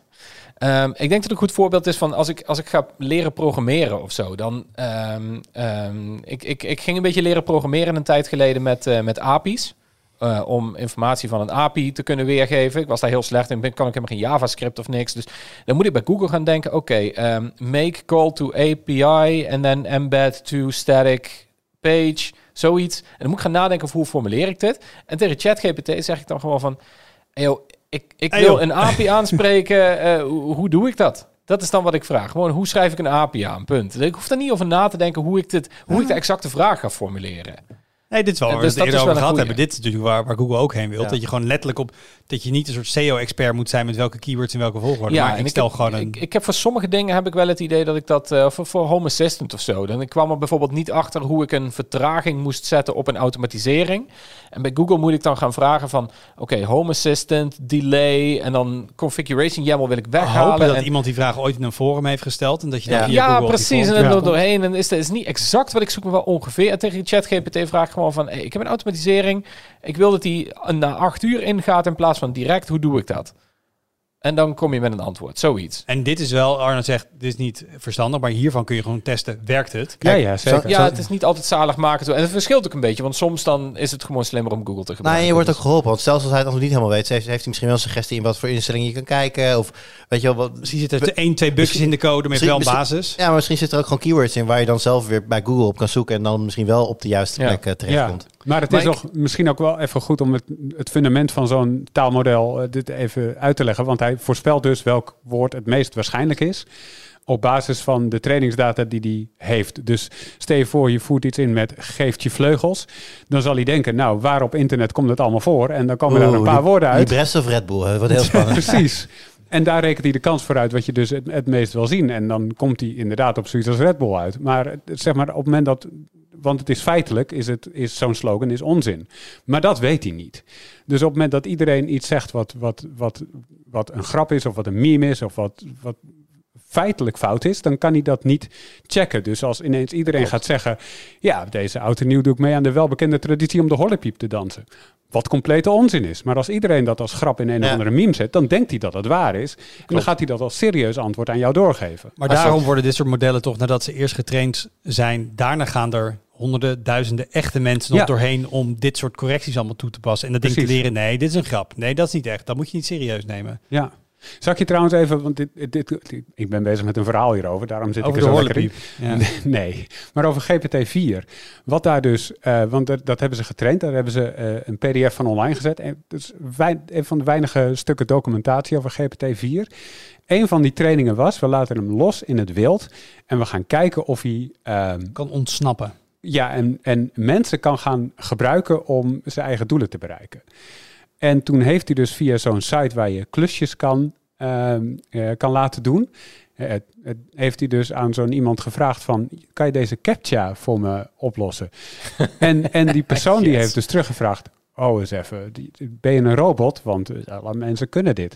Ehm, ik denk dat het een goed voorbeeld is van als ik, als ik ga leren programmeren of zo. Dan, ehm, ehm, ik, ik, ik ging een beetje leren programmeren een tijd geleden met, eh, met API's. eh, om informatie van een API te kunnen weergeven. Ik was daar heel slecht in. Ben, kan ik helemaal geen JavaScript of niks. Dus dan moet ik bij Google gaan denken. Oké, ehm, make call to API en then embed to static page. Zoiets. En dan moet ik gaan nadenken over hoe formuleer ik dit. En tegen ChatGPT zeg ik dan gewoon van... Joh, ik, ik wil een API aanspreken. eh, hoe, hoe doe ik dat? Dat is dan wat ik vraag. Gewoon, hoe schrijf ik een API aan? Punt. Ik hoef er niet over na te denken hoe ik, dit, hoe ik de exacte vraag ga formuleren. Nee, dit is wel Ja, waar we dus het eerder over gehad hebben. Dit is natuurlijk waar, waar Google ook heen wil. Ja. Dat je gewoon letterlijk op... Dat je niet een soort SEO-expert moet zijn met welke keywords in welke volgorde. maar en ik stel heb, gewoon een... ik, ik heb voor sommige dingen heb ik wel het idee dat ik dat eh, voor, voor Home Assistant of zo. Dan ik kwam er bijvoorbeeld niet achter hoe ik een vertraging moest zetten op een automatisering. En bij Google moet ik dan gaan vragen van, oké, Home Assistant, delay en dan configuration YAML wil ik weghalen. hopen dat en- iemand die vraag ooit in een forum heeft gesteld. En dat je Ja. dan ja, Google precies. En dan Ja. er doorheen. En is dat is niet exact wat ik zoek, maar wel ongeveer. En tegen ChatGPT vraag ik van... Ik heb een automatisering. Ik wil dat die na acht uur ingaat in plaats van direct. Hoe doe ik dat? En dan kom je met een antwoord. Zoiets. En dit is wel, Arno zegt, dit is niet verstandig, maar hiervan kun je gewoon testen, werkt het? Ja, ja, zeker. Ja, het is niet altijd zalig maken. En het verschilt ook een beetje. Want soms dan is het gewoon slimmer om Google te Nou, gebruiken. en je wordt ook geholpen. Want stel als hij het nog niet helemaal weet, heeft, heeft hij misschien wel een suggestie in wat voor instellingen je kan kijken. Of weet je wel, wat, Misschien zitten er één, twee bugjes in de code, maar wel een basis. ja, maar misschien zitten er ook gewoon keywords in waar je dan zelf weer bij Google op kan zoeken en dan misschien wel op de juiste Ja. plek eh, terechtkomt. Maar het Maar is ik- toch misschien ook wel even goed om het, het fundament van zo'n taalmodel eh, dit even uit te leggen. Want hij voorspelt dus welk woord het meest waarschijnlijk is. op basis van de trainingsdata die hij heeft. Dus stel je voor, je voert iets in met geeft je vleugels. Dan zal hij denken, nou, waar op internet komt het allemaal voor? En dan komen daar een paar woorden uit. Libresse of Red Bull, hè? wat heel spannend. Precies. En daar rekent hij de kans voor uit wat je dus het, het meest wil zien. En dan komt hij inderdaad op zoiets als Red Bull uit. Maar zeg maar op het moment dat want het is feitelijk, is, het, is zo'n slogan is onzin. Maar dat weet hij niet. Dus op het moment dat iedereen iets zegt wat, wat, wat, wat een grap is, of wat een meme is, of wat, wat feitelijk fout is, dan kan hij dat niet checken. Dus als ineens iedereen gaat zeggen, ja, deze auto nieuw doe ik mee aan de welbekende traditie om de horlepiep te dansen. Wat complete onzin is. Maar als iedereen dat als grap in een of andere meme zet, dan denkt hij dat het waar is. En dan gaat hij dat als serieus antwoord aan jou doorgeven. Maar Als daarom dat- worden dit soort modellen toch, nadat ze eerst getraind zijn, daarna gaan er honderden, duizenden echte mensen nog doorheen om dit soort correcties allemaal toe te passen. En dat ding te leren, nee, dit is een grap. Nee, dat is niet echt. Dat moet je niet serieus nemen. Ja. Ik je trouwens even, want dit, dit, dit- ik ben bezig met een verhaal hierover, daarom zit Over ik er zo lekker in. Ja. Nee, maar over GPT-4. Wat daar dus, eh, want dat, dat hebben ze getraind, daar hebben ze eh, een PDF van online gezet. En dat is een van de weinige stukken documentatie over GPT-4. Een van die trainingen was, we laten hem los in het wild en we gaan kijken of hij ehm, Kan ontsnappen. ja, en, en mensen kan gaan gebruiken om zijn eigen doelen te bereiken. En toen heeft hij dus via zo'n site waar je klusjes kan, ehm, eh, kan laten doen, het heeft hij dus aan zo'n iemand gevraagd van, kan je deze captcha voor me oplossen? en, en die persoon die heeft dus teruggevraagd, oh eens even, ben je een robot? Want eh, alle mensen kunnen dit.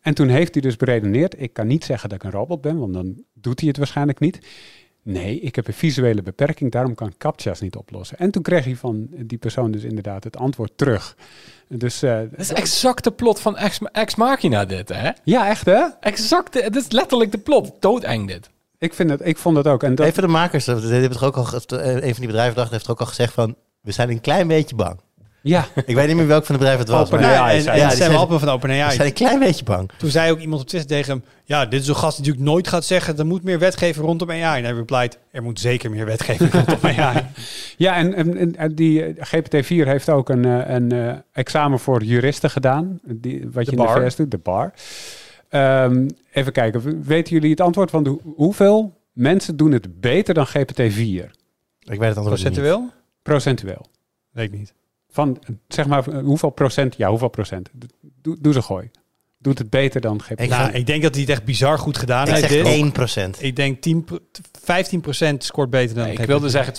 En toen heeft hij dus beredeneerd, ik kan niet zeggen dat ik een robot ben, want dan doet hij het waarschijnlijk niet. Nee, ik heb een visuele beperking, daarom kan ik captcha's niet oplossen. En toen kreeg hij van die persoon dus inderdaad het antwoord terug. Dus eh, Dat is exact de plot van Ex, Ex Machina dit, hè? ja, echt hè? Exact, de- het is letterlijk de plot. Doodeng dit. Ik, vind het, ik vond het ook. En dat, Even de makers, die hebben toch ook al, ge- een van die bedrijven dacht, heeft er ook al gezegd van, we zijn een klein beetje bang. Ja, Ik weet niet meer welk van de bedrijven het was. OpenAI maar- Ja, en, en ja, Sam zijn- Altman van OpenAI. zijn een klein beetje bang. Toen zei ook iemand op Twitter tegen hem... Ja, dit is een gast die natuurlijk nooit gaat zeggen... er moet meer wetgeving rondom AI. En hij replied... Er moet zeker meer wetgeving rondom AI. ja en, en, en- en die eh, GPT-4 heeft ook een, eh, een eh, examen voor juristen gedaan. Die, wat De je in bar. de VS doet, de bar. Ehm, even kijken, weten jullie het antwoord van de, hoeveel mensen doen het beter dan GPT-4? Ik weet het antwoord niet. Procentueel? Procentueel. Weet ik niet. Van, zeg maar, hoeveel procent? Ja, hoeveel procent? Doe, doe ze gooi. Doet het beter dan GPT? Ik nou, ik denk dat hij het echt bizar goed gedaan Ik heeft. zeg dit. 1%. Ik denk 10, pro- 15% scoort beter dan Nee, ik wilde zeggen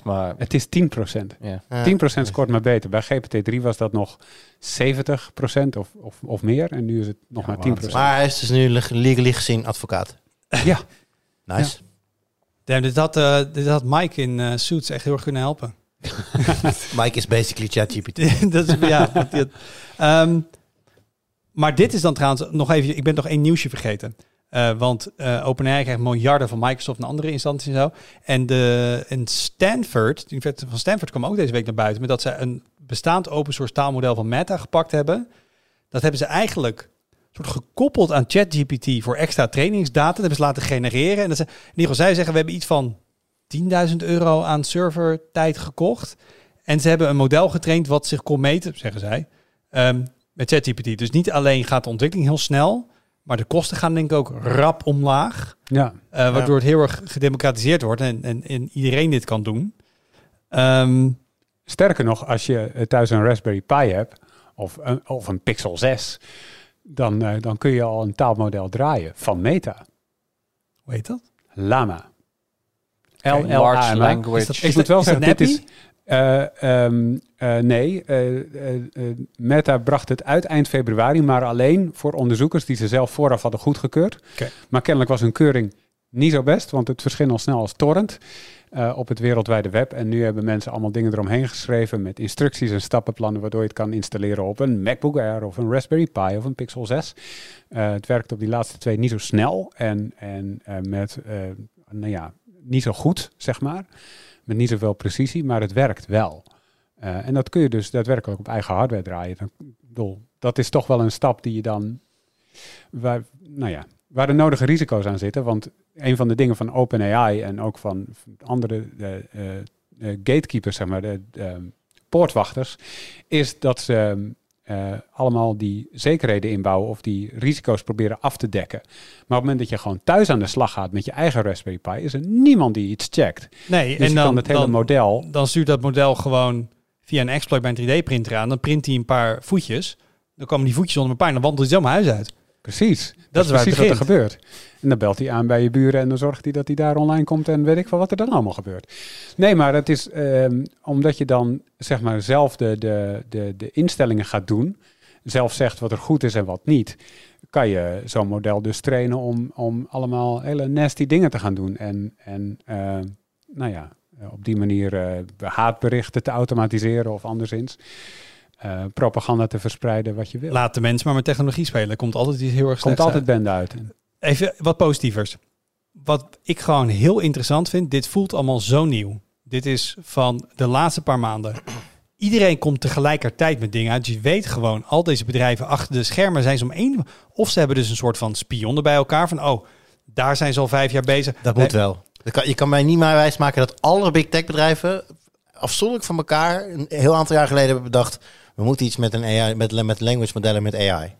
20%, maar Het is 10 procent. ja. Ja. 10% scoort maar beter. Bij GPT-3 was dat nog 70% of, of, of meer. En nu is het nog Ja, maar 10%. Maar hij is dus nu leg- legally gezien advocaat. Ja, Nice. Damn, dit, had, eh, dit had Mike in eh, Suits echt heel erg kunnen helpen. Mike is basically ChatGPT. ja, Ehm, maar dit is dan trouwens nog even... Ik ben nog één nieuwsje vergeten. Eh, want eh OpenAI krijgt miljarden van Microsoft en andere instanties en zo. En, de, en Stanford, de Universiteit van Stanford kwam ook deze week naar buiten... met dat ze een bestaand open source taalmodel van Meta gepakt hebben. Dat hebben ze eigenlijk soort gekoppeld aan ChatGPT voor extra trainingsdata. Dat hebben ze laten genereren. En dat ze, in ieder geval, zij zeggen, we hebben iets van 10.000 euro aan servertijd gekocht. En ze hebben een model getraind wat zich kon meten, zeggen zij, ehm, met ChatGPT. Dus niet alleen gaat de ontwikkeling heel snel, maar de kosten gaan denk ik ook rap omlaag. ja. eh, waardoor het heel erg gedemocratiseerd wordt en, en, en iedereen dit kan doen. Ehm, Sterker nog, als je eh, thuis een Raspberry Pi hebt of een, of een Pixel 6, dan, eh, dan kun je al een taalmodel draaien van Meta. hoe heet dat? Lama. LLAMA. language. Is dat- Ik moet wel zeggen, dit is... eh, ehm, eh, nee, eh, Meta bracht het uit eind februari, maar alleen voor onderzoekers die ze zelf vooraf hadden goedgekeurd. Oké. Maar kennelijk was hun keuring niet zo best, want het verscheen al snel als torrent eh, op het wereldwijde web. En nu hebben mensen allemaal dingen eromheen geschreven met instructies en stappenplannen, waardoor je het kan installeren op een MacBook Air of een Raspberry Pi of een Pixel 6. Eh, het werkt op die laatste twee niet zo snel en, en eh, met, eh, nou ja, niet zo goed, zeg maar. Met niet zoveel precisie, maar het werkt wel. Eh, en dat kun je dus daadwerkelijk op eigen hardware draaien. Dan, bedoel, dat is toch wel een stap die je dan, waar, nou ja, waar de nodige risico's aan zitten. Want een van de dingen van OpenAI en ook van andere eh, eh, eh, gatekeepers, zeg maar, de, de, poortwachters, is dat ze eh, allemaal die zekerheden inbouwen of die risico's proberen af te dekken. Maar op het moment dat je gewoon thuis aan de slag gaat met je eigen Raspberry Pi, is er niemand die iets checkt. Nee, Dus en kan dan, het hele dan, model. dan stuurt dat model gewoon via een exploit bij een 3D-printer aan. Dan print hij een paar voetjes. Dan komen die voetjes onder elkaar en dan wandelt hij zo mijn huis uit. Precies. Dat is waar het precies wat er gebeurt. En dan belt hij aan bij je buren en dan zorgt hij dat hij daar online komt en weet ik wel wat er dan allemaal gebeurt. Nee, maar het is ehm, omdat je dan zeg maar zelf de, de, de, de instellingen gaat doen, zelf zegt wat er goed is en wat niet, kan je zo'n model dus trainen om, om allemaal hele nasty dingen te gaan doen. En, en eh, nou ja, op die manier eh, haatberichten te automatiseren of anderszins. Eh, propaganda te verspreiden wat je wil. Laat de mensen maar met technologie spelen. Er komt altijd iets heel erg Komt altijd uit. bende uit. Even wat positievers. Wat ik gewoon heel interessant vind. Dit voelt allemaal zo nieuw. Dit is van de laatste paar maanden. Iedereen komt tegelijkertijd met dingen uit. Je weet gewoon, al deze bedrijven achter de schermen zijn ze om één... Of ze hebben dus een soort van spionnen bij elkaar. Van, oh, daar zijn ze al vijf jaar bezig. Dat moet wel. Dat kan- Je kan mij niet maar wijsmaken dat alle big tech bedrijven afzonderlijk van elkaar een heel aantal jaar geleden hebben bedacht. We moeten iets met een AI, met, met language modellen met AI.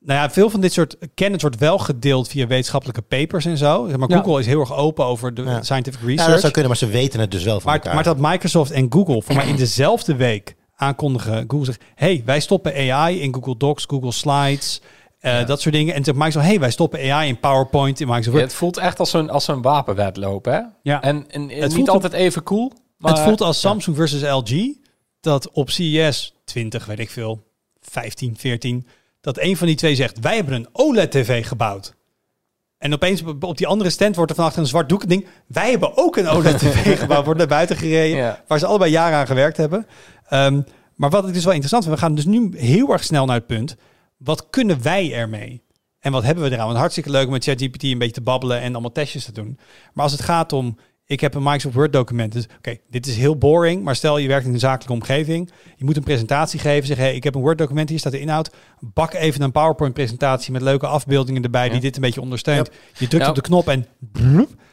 Nou ja, veel van dit soort kennis wordt wel gedeeld via wetenschappelijke papers en zo. Maar Ja. Google is heel erg open over de Ja. scientific Ja, research. dat zou kunnen, maar ze weten het dus wel van maar, elkaar. maar dat Microsoft en Google voor mij in dezelfde week aankondigen. Google zegt, hey, wij stoppen AI in Google Docs, Google Slides, eh, dat soort dingen. En zegt Microsoft, hey, wij stoppen AI in PowerPoint, in Microsoft Ja, Word. het voelt echt als zo'n als zo'n wapenwedloop, hè? Ja. En, en, Het niet voelt- altijd even cool. Maar, het voelt als Samsung versus LG, dat op CES 20, weet ik veel, 15, 14, dat een van die twee zegt, wij hebben een OLED-tv gebouwd. En opeens op die andere stand wordt er van achter een zwart doek ding. Wij hebben ook een OLED-tv gebouwd, wordt naar buiten gereden. Ja. waar ze allebei jaren aan gewerkt hebben. Ehm, maar wat ik dus wel interessant vind, we gaan dus nu heel erg snel naar het punt. Wat kunnen wij ermee? En wat hebben we eraan? Want hartstikke leuk om met ChatGPT een beetje te babbelen en allemaal testjes te doen. Maar als het gaat om, ik heb een Microsoft Word document. Dus oké, dit is heel boring, maar stel je werkt in een zakelijke omgeving. Je moet een presentatie geven. Zeg, hey, ik heb een Word document, hier staat de inhoud. Bak even een PowerPoint presentatie met leuke afbeeldingen erbij die dit een beetje ondersteunt. Je drukt Ja. op de knop en.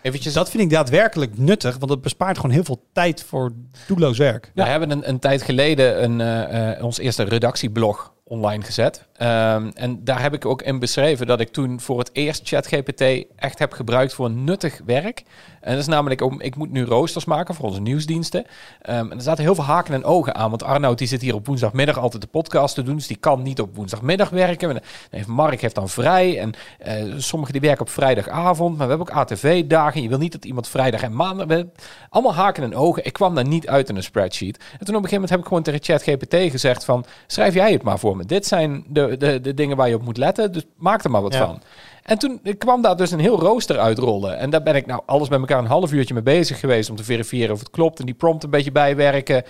Eventjes, dat vind ik daadwerkelijk nuttig, want het bespaart gewoon heel veel tijd voor doelloos werk. We hebben een, een tijd geleden een, eh, eh, ons eerste redactieblog online gezet. Ehm, en daar heb ik ook in beschreven dat ik toen voor het eerst ChatGPT echt heb gebruikt voor nuttig werk. En dat is namelijk, ook, ik moet nu roosters maken voor onze nieuwsdiensten. Ehm, en er zaten heel veel haken en ogen aan. Want Arnoud die zit hier op woensdagmiddag altijd de podcast te doen. Dus die kan niet op woensdagmiddag werken. En Mark heeft dan vrij. En eh, sommigen die werken op vrijdagavond. Maar we hebben ook ATV-dagen. Je wil niet dat iemand vrijdag en maandag... Allemaal haken en ogen. Ik kwam daar niet uit in een spreadsheet. En toen op een gegeven moment heb ik gewoon tegen ChatGPT gezegd van... Schrijf jij het maar voor me. Dit zijn de, de, de dingen waar je op moet letten. Dus maak er maar wat Ja. van. En toen kwam daar dus een heel rooster uitrollen. En daar ben ik nou alles bij elkaar een half uurtje mee bezig geweest... om te verifiëren of het klopt en die prompt een beetje bijwerken.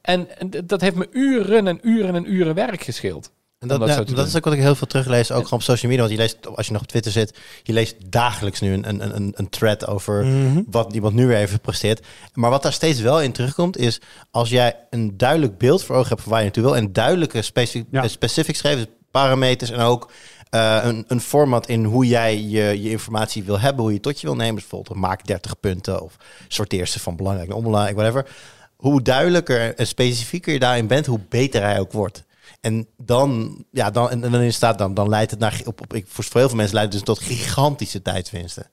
En, dat heeft me uren en uren en uren werk gescheeld. En dat, dat ja, is ook wat ik heel veel teruglees, ook gewoon op social media. Want je leest, als je nog op Twitter zit, je leest dagelijks nu een, een, een, een thread over wat iemand nu weer even presteert. Maar wat daar steeds wel in terugkomt, is als jij een duidelijk beeld voor ogen hebt van waar je naartoe wil en duidelijke specific, Ja. specifics geeft, parameters en ook eh, een, een format in hoe jij je, je informatie wil hebben, hoe je tot je wil nemen. Dus bijvoorbeeld maak 30 punten of sorteer ze van belangrijk naar onbelangrijk, whatever. Hoe duidelijker en specifieker je daarin bent, hoe beter hij ook wordt. En dan, ja, dan, en dan in staat dan, dan leidt het naar, op, op, ik, voor heel veel mensen leidt dus tot gigantische tijdswinsten.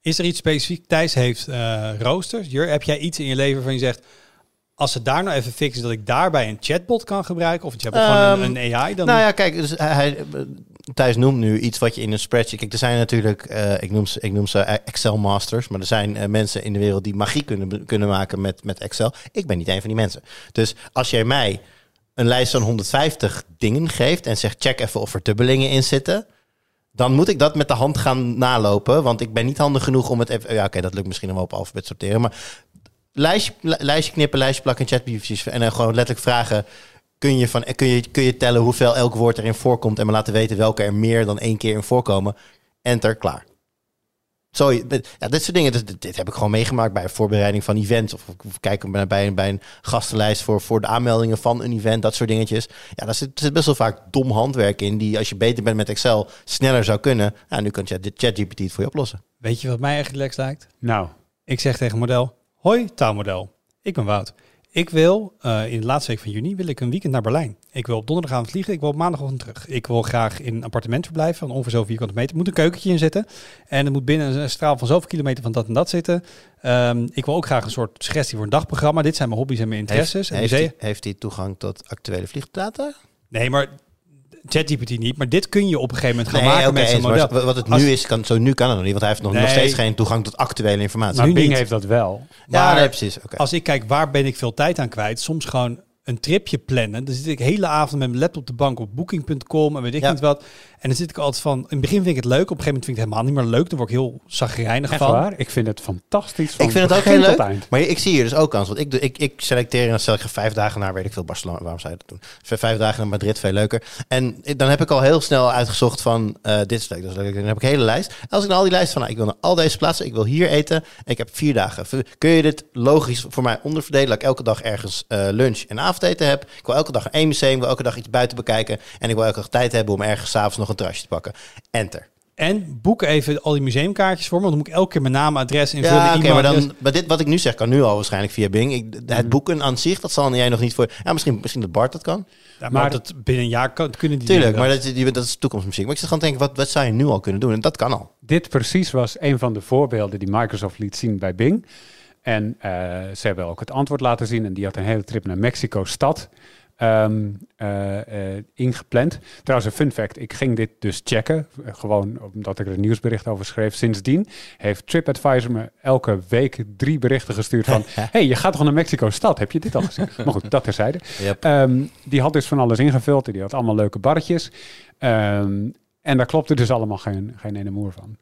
Is er iets specifiek? Thijs heeft eh, roosters. Jur, heb jij iets in je leven waarvan je zegt... als ze daar nou even fixen dat ik daarbij een chatbot kan gebruiken... of je hebt gewoon een, Ehm, een AI, dan... Nou ja, kijk, dus hij, hij- eh, Thijs noemt nu iets wat je in een spreadsheet... Kijk, er zijn natuurlijk, eh, ik, noem ze, ik noem ze Excel masters... maar er zijn eh, mensen in de wereld die magie kunnen, kunnen maken met, met Excel. Ik ben niet een van die mensen. Dus als jij mij een lijst van 150 dingen geeft... en zegt check even of er dubbelingen in zitten... dan moet ik dat met de hand gaan nalopen... want ik ben niet handig genoeg om het even... Ja, oké, dat lukt misschien nog wel op alfabet sorteren... maar lijstje, li- lijstje knippen, lijstje plakken, chatbriefjes... en dan gewoon letterlijk vragen kun je, van, kun, je, kun je tellen hoeveel elk woord erin voorkomt en me laten weten welke er meer dan één keer in voorkomen. Enter, klaar. Zo, ja, dit soort dingen, dit, dit heb ik gewoon meegemaakt bij voorbereiding van events. Of, of kijken bij, bij, bij een gastenlijst voor, voor de aanmeldingen van een event, dat soort dingetjes. Ja, daar zit, er zit best wel vaak dom handwerk in, die als je beter bent met Excel, sneller zou kunnen. Ja, nu kan Chat- ChatGPT het voor je oplossen. Weet je wat mij eigenlijk lex lijkt? Nou, Ik zeg tegen model... Hoi, taalmodel. Ik ben Wout. Ik wil, eh, in de laatste week van juni, wil ik een weekend naar Berlijn. Ik wil op donderdagavond vliegen. Ik wil op maandagochtend terug. Ik wil graag in een appartement verblijven van ongeveer zoveel vierkante meter. Er moet een keukentje in zitten. En er moet binnen een straal van zoveel kilometer van dat en dat zitten. Ehm, ik wil ook graag een soort suggestie voor een dagprogramma. Dit zijn mijn hobby's en mijn interesses. Heeft, En heeft, musea- hij, heeft hij toegang tot actuele vliegdata? Nee, maar ChatGPT niet. Maar dit kun je op een gegeven moment gaan Nee, maken oké, met zo'n eens, maar model. wat het Als- nu is, kan, zo nu kan het nog niet, want hij heeft nog, nog steeds geen toegang tot actuele informatie. Maar nu Bing niet. heeft dat wel. ja, maar- nee, precies. Als ik kijk waar ben ik veel tijd aan kwijt, soms gewoon een tripje plannen. Dan zit ik hele avond met mijn laptop op de bank op booking.com en weet ik Ja. niet wat. En dan zit ik altijd van, in het begin vind ik het leuk, op een gegeven moment vind ik het helemaal niet meer leuk. Dan word ik heel zagrijnig Echt van. waar? Ik vind het fantastisch. Van Ik vind het ook heel leuk. eind. Maar ik zie hier dus ook kans. Want ik, doe, ik, ik selecteer en dan stel ik er vijf dagen naar, weet ik veel, Barcelona. Waarom zei je dat toen? V- Vijf dagen naar Madrid, veel leuker. En ik- dan heb ik al heel snel uitgezocht van, eh, dit is leuk, dat is leuk. Dan heb ik een hele lijst. Als ik naar al die lijst van, nou, ik wil naar al deze plaatsen, ik wil hier eten. En ik heb vier dagen. Kun je dit logisch voor mij onderverdelen? Dat ik elke dag ergens eh, lunch en avondeten heb. Ik wil elke dag één museum, ik wil elke dag iets buiten bekijken. En ik wil elke dag tijd hebben om ergens s'avonds nog een terrasje te pakken. Enter. En boek even al die museumkaartjes voor me, want dan moet ik elke keer mijn naam, adres invullen, Ja, oké, maar dan, maar dit wat ik nu zeg kan nu al waarschijnlijk via Bing. Ik, het boeken aan zich, dat zal jij nog niet voor. Ja, misschien, misschien dat Bart dat kan. Ja, maar Maar- dat binnen een jaar kan, kunnen die Tuurlijk, maar dat, die- dat is toekomstmuziek. Maar ik zit gewoon te denken, wat, wat zou je nu al kunnen doen? En dat kan al. Dit precies was een van de voorbeelden die Microsoft liet zien bij Bing. En eh, ze hebben ook het antwoord laten zien. En die had een hele trip naar Mexico-stad ehm, eh, eh, ingepland. Trouwens, een fun fact. Ik ging dit dus checken. Gewoon omdat ik er een nieuwsbericht over schreef. Sindsdien heeft TripAdvisor me elke week drie berichten gestuurd van... hey, je gaat toch naar Mexico-stad? Heb je dit al gezien? maar goed, dat terzijde. Yep. Ehm, die had dus van alles ingevuld. Die had allemaal leuke barretjes. Ehm, en daar klopte dus allemaal geen, geen ene moer van.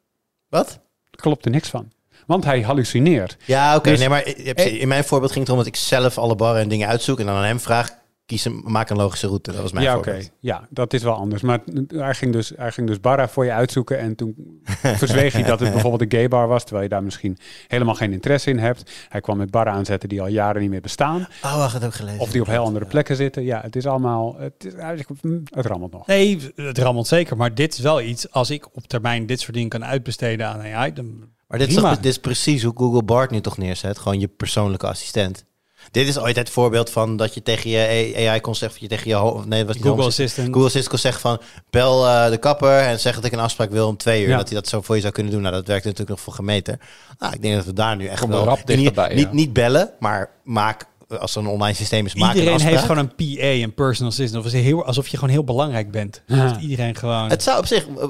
Wat? Er klopte niks van. Want hij hallucineert. Ja, oké. Dus- nee, maar je hebt- in mijn voorbeeld ging het erom dat ik zelf alle barren en dingen uitzoek. En dan aan hem vraag, kies een, maak een logische route. Dat was mijn ja, oké. Ja, dat is wel anders. Maar hij ging, dus, hij ging dus barra voor je uitzoeken. En toen verzweeg hij dat het bijvoorbeeld een gay bar was. Terwijl je daar misschien helemaal geen interesse in hebt. Hij kwam met barren aanzetten die al jaren niet meer bestaan. Oh, wacht, dat heb ik gelezen. Of die op heel andere plekken zitten. Ja, het is allemaal... Het, is, mm, het rammelt nog. Nee, het rammelt zeker. Maar dit is wel iets, als ik op termijn dit soort dingen kan uitbesteden aan AI, dan Maar dit is, prima. toch, dit is precies hoe Google Bart nu toch neerzet. Gewoon je persoonlijke assistent. Dit is ooit het voorbeeld van dat je tegen je AI kon zeggen, je tegen je nee, was Google Assistant. Google Assistant kon zeggen van bel eh, de kapper en zeg dat ik een afspraak wil om twee uur. Ja. Dat hij dat zo voor je zou kunnen doen. Nou, dat werkt natuurlijk nog voor gemeten. Nou, ik denk dat we daar nu echt Kom wel rap niet, dichterbij, niet, niet bellen, maar maak als er een online systeem is, maak Iedereen een heeft gewoon een PA, een personal assistant. Of is heel, alsof je gewoon heel belangrijk bent. Ja. Dat iedereen gewoon... Het zou op zich eh,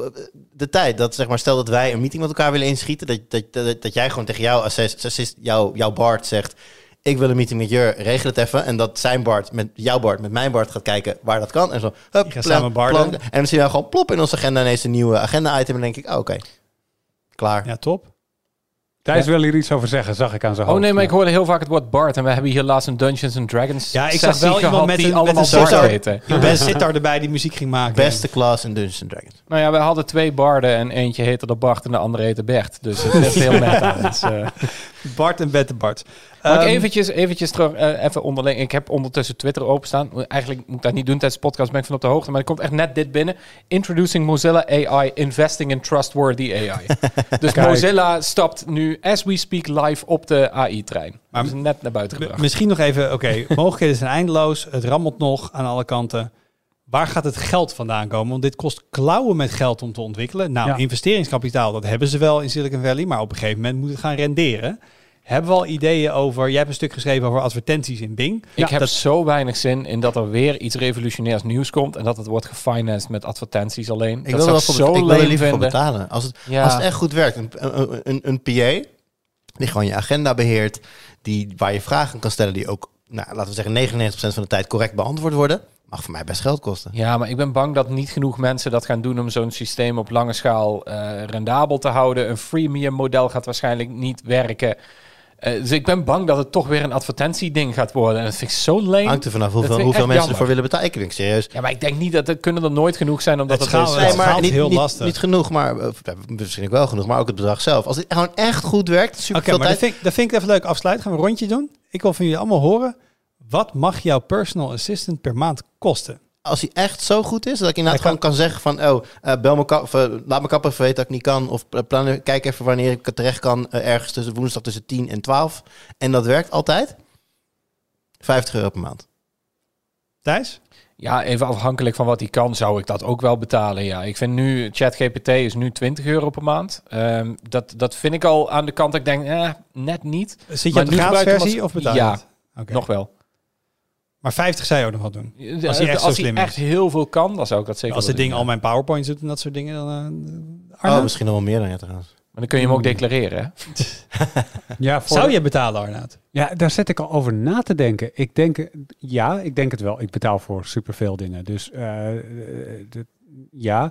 de tijd dat zeg maar stel dat wij een meeting met elkaar willen inschieten, dat, dat, dat, dat jij gewoon tegen jouw assist, assist- jouw, jouw Bart zegt. Ik wil een meeting met je, regel het even. En dat zijn Bart met jouw Bart met mijn Bart gaat kijken waar dat kan. En zo, hup, gaan samen barden. En dan zien we gewoon plop in onze agenda ineens een nieuwe agenda-item. En dan denk ik, oh, oké, klaar. Ja, top. Thijs wil hier iets over zeggen, zag ik aan zijn Oh hoofd. nee, maar ik hoorde heel vaak het woord Bart. En we hebben hier laatst een Dungeons and Dragons Ja, ik zag wel iemand met die een- met allemaal een Bart heten. Ben Sitar erbij die muziek ging maken. Beste klas in Dungeons Dragons. Nou ja, we hadden twee barden en eentje heette de Bart en de andere heette Bert. Dus het is heel meta. Dus, eh. Bart en Bette Bart. Mag ik Ehm, eventjes, eventjes terug, eh, even onderling. Ik heb ondertussen Twitter openstaan. Eigenlijk moet ik dat niet doen tijdens de podcast, ben ik van op de hoogte. Maar er komt echt net dit binnen. Introducing Mozilla AI, investing in trustworthy AI. dus Kijk. Mozilla stapt nu, as we speak, live op de AI-trein. Maar ze net naar buiten gebracht. Misschien nog even, oké, mogelijkheden zijn eindeloos. Het rammelt nog aan alle kanten. Waar gaat het geld vandaan komen? Want dit kost klauwen met geld om te ontwikkelen. Nou, Ja. investeringskapitaal, dat hebben ze wel in Silicon Valley. Maar op een gegeven moment moet het gaan renderen. Hebben we al ideeën over... Jij hebt een stuk geschreven over advertenties in Bing. Ik heb dat- zo weinig zin in dat er weer iets revolutionairs nieuws komt. En dat het wordt gefinanced met advertenties alleen. Ik dat wil er ik zo wil er liever voor betalen. Als het, Ja. als het echt goed werkt. Een, een, een, een PA die gewoon je agenda beheert. Die, waar je vragen kan stellen die ook, nou, laten we zeggen, 99% van de tijd correct beantwoord worden. Mag voor mij best geld kosten. Ja, maar ik ben bang dat niet genoeg mensen dat gaan doen om zo'n systeem op lange schaal eh, rendabel te houden. Een freemium model gaat waarschijnlijk niet werken. Eh, dus ik ben bang dat het toch weer een advertentieding gaat worden. En dat vind ik zo leem. Hangt er vanaf hoeveel, hoeveel mensen jammer. ervoor willen betalen. Ik denk serieus. Ja, maar ik denk niet dat het kunnen er nooit genoeg zijn omdat Het is. het Nee, maar niet, heel niet, lastig. niet genoeg, maar eh, misschien wel genoeg, maar ook het bedrag zelf. Als het gewoon echt goed werkt, super Oké, veel maar dat vind, ik, dat vind ik even leuk afsluiten. Gaan we een rondje doen. Ik wil van jullie allemaal horen. Wat mag jouw personal assistant per maand kosten? Als hij echt zo goed is, dat ik inderdaad Hij gewoon kan zeggen van, oh, eh, bel me kap, eh, laat me kapper even weten dat ik niet kan. Of eh, plan, kijk even wanneer ik terecht kan, ergens tussen woensdag tussen 10 en 12. En dat werkt altijd. 50 euro per maand. Thijs? Ja, even afhankelijk van wat hij kan, zou ik dat ook wel betalen. Ja, ik vind nu, ChatGPT is nu 20 euro per maand. Ehm, dat, dat vind ik al aan de kant dat ik denk, eh, net niet. Zit je Maar op de gratis versie als- of betaal je Ja. Nog wel. Maar 50 zou je ook nog wel doen. Als hij echt zo als slim hij is. echt heel veel kan, dan zou ik dat zeker Als dit ding doen, al mijn powerpoints doet en dat soort dingen, dan... Oh, Arnaud? misschien nog wel meer dan ja trouwens. Maar dan kun je hem ook declareren, hè? Ja, voor Zou je betalen, Arnaud? Ja, daar zit ik al over na te denken. Ik denk, ja, ik denk het wel. Ik betaal voor superveel dingen. Dus de- ja,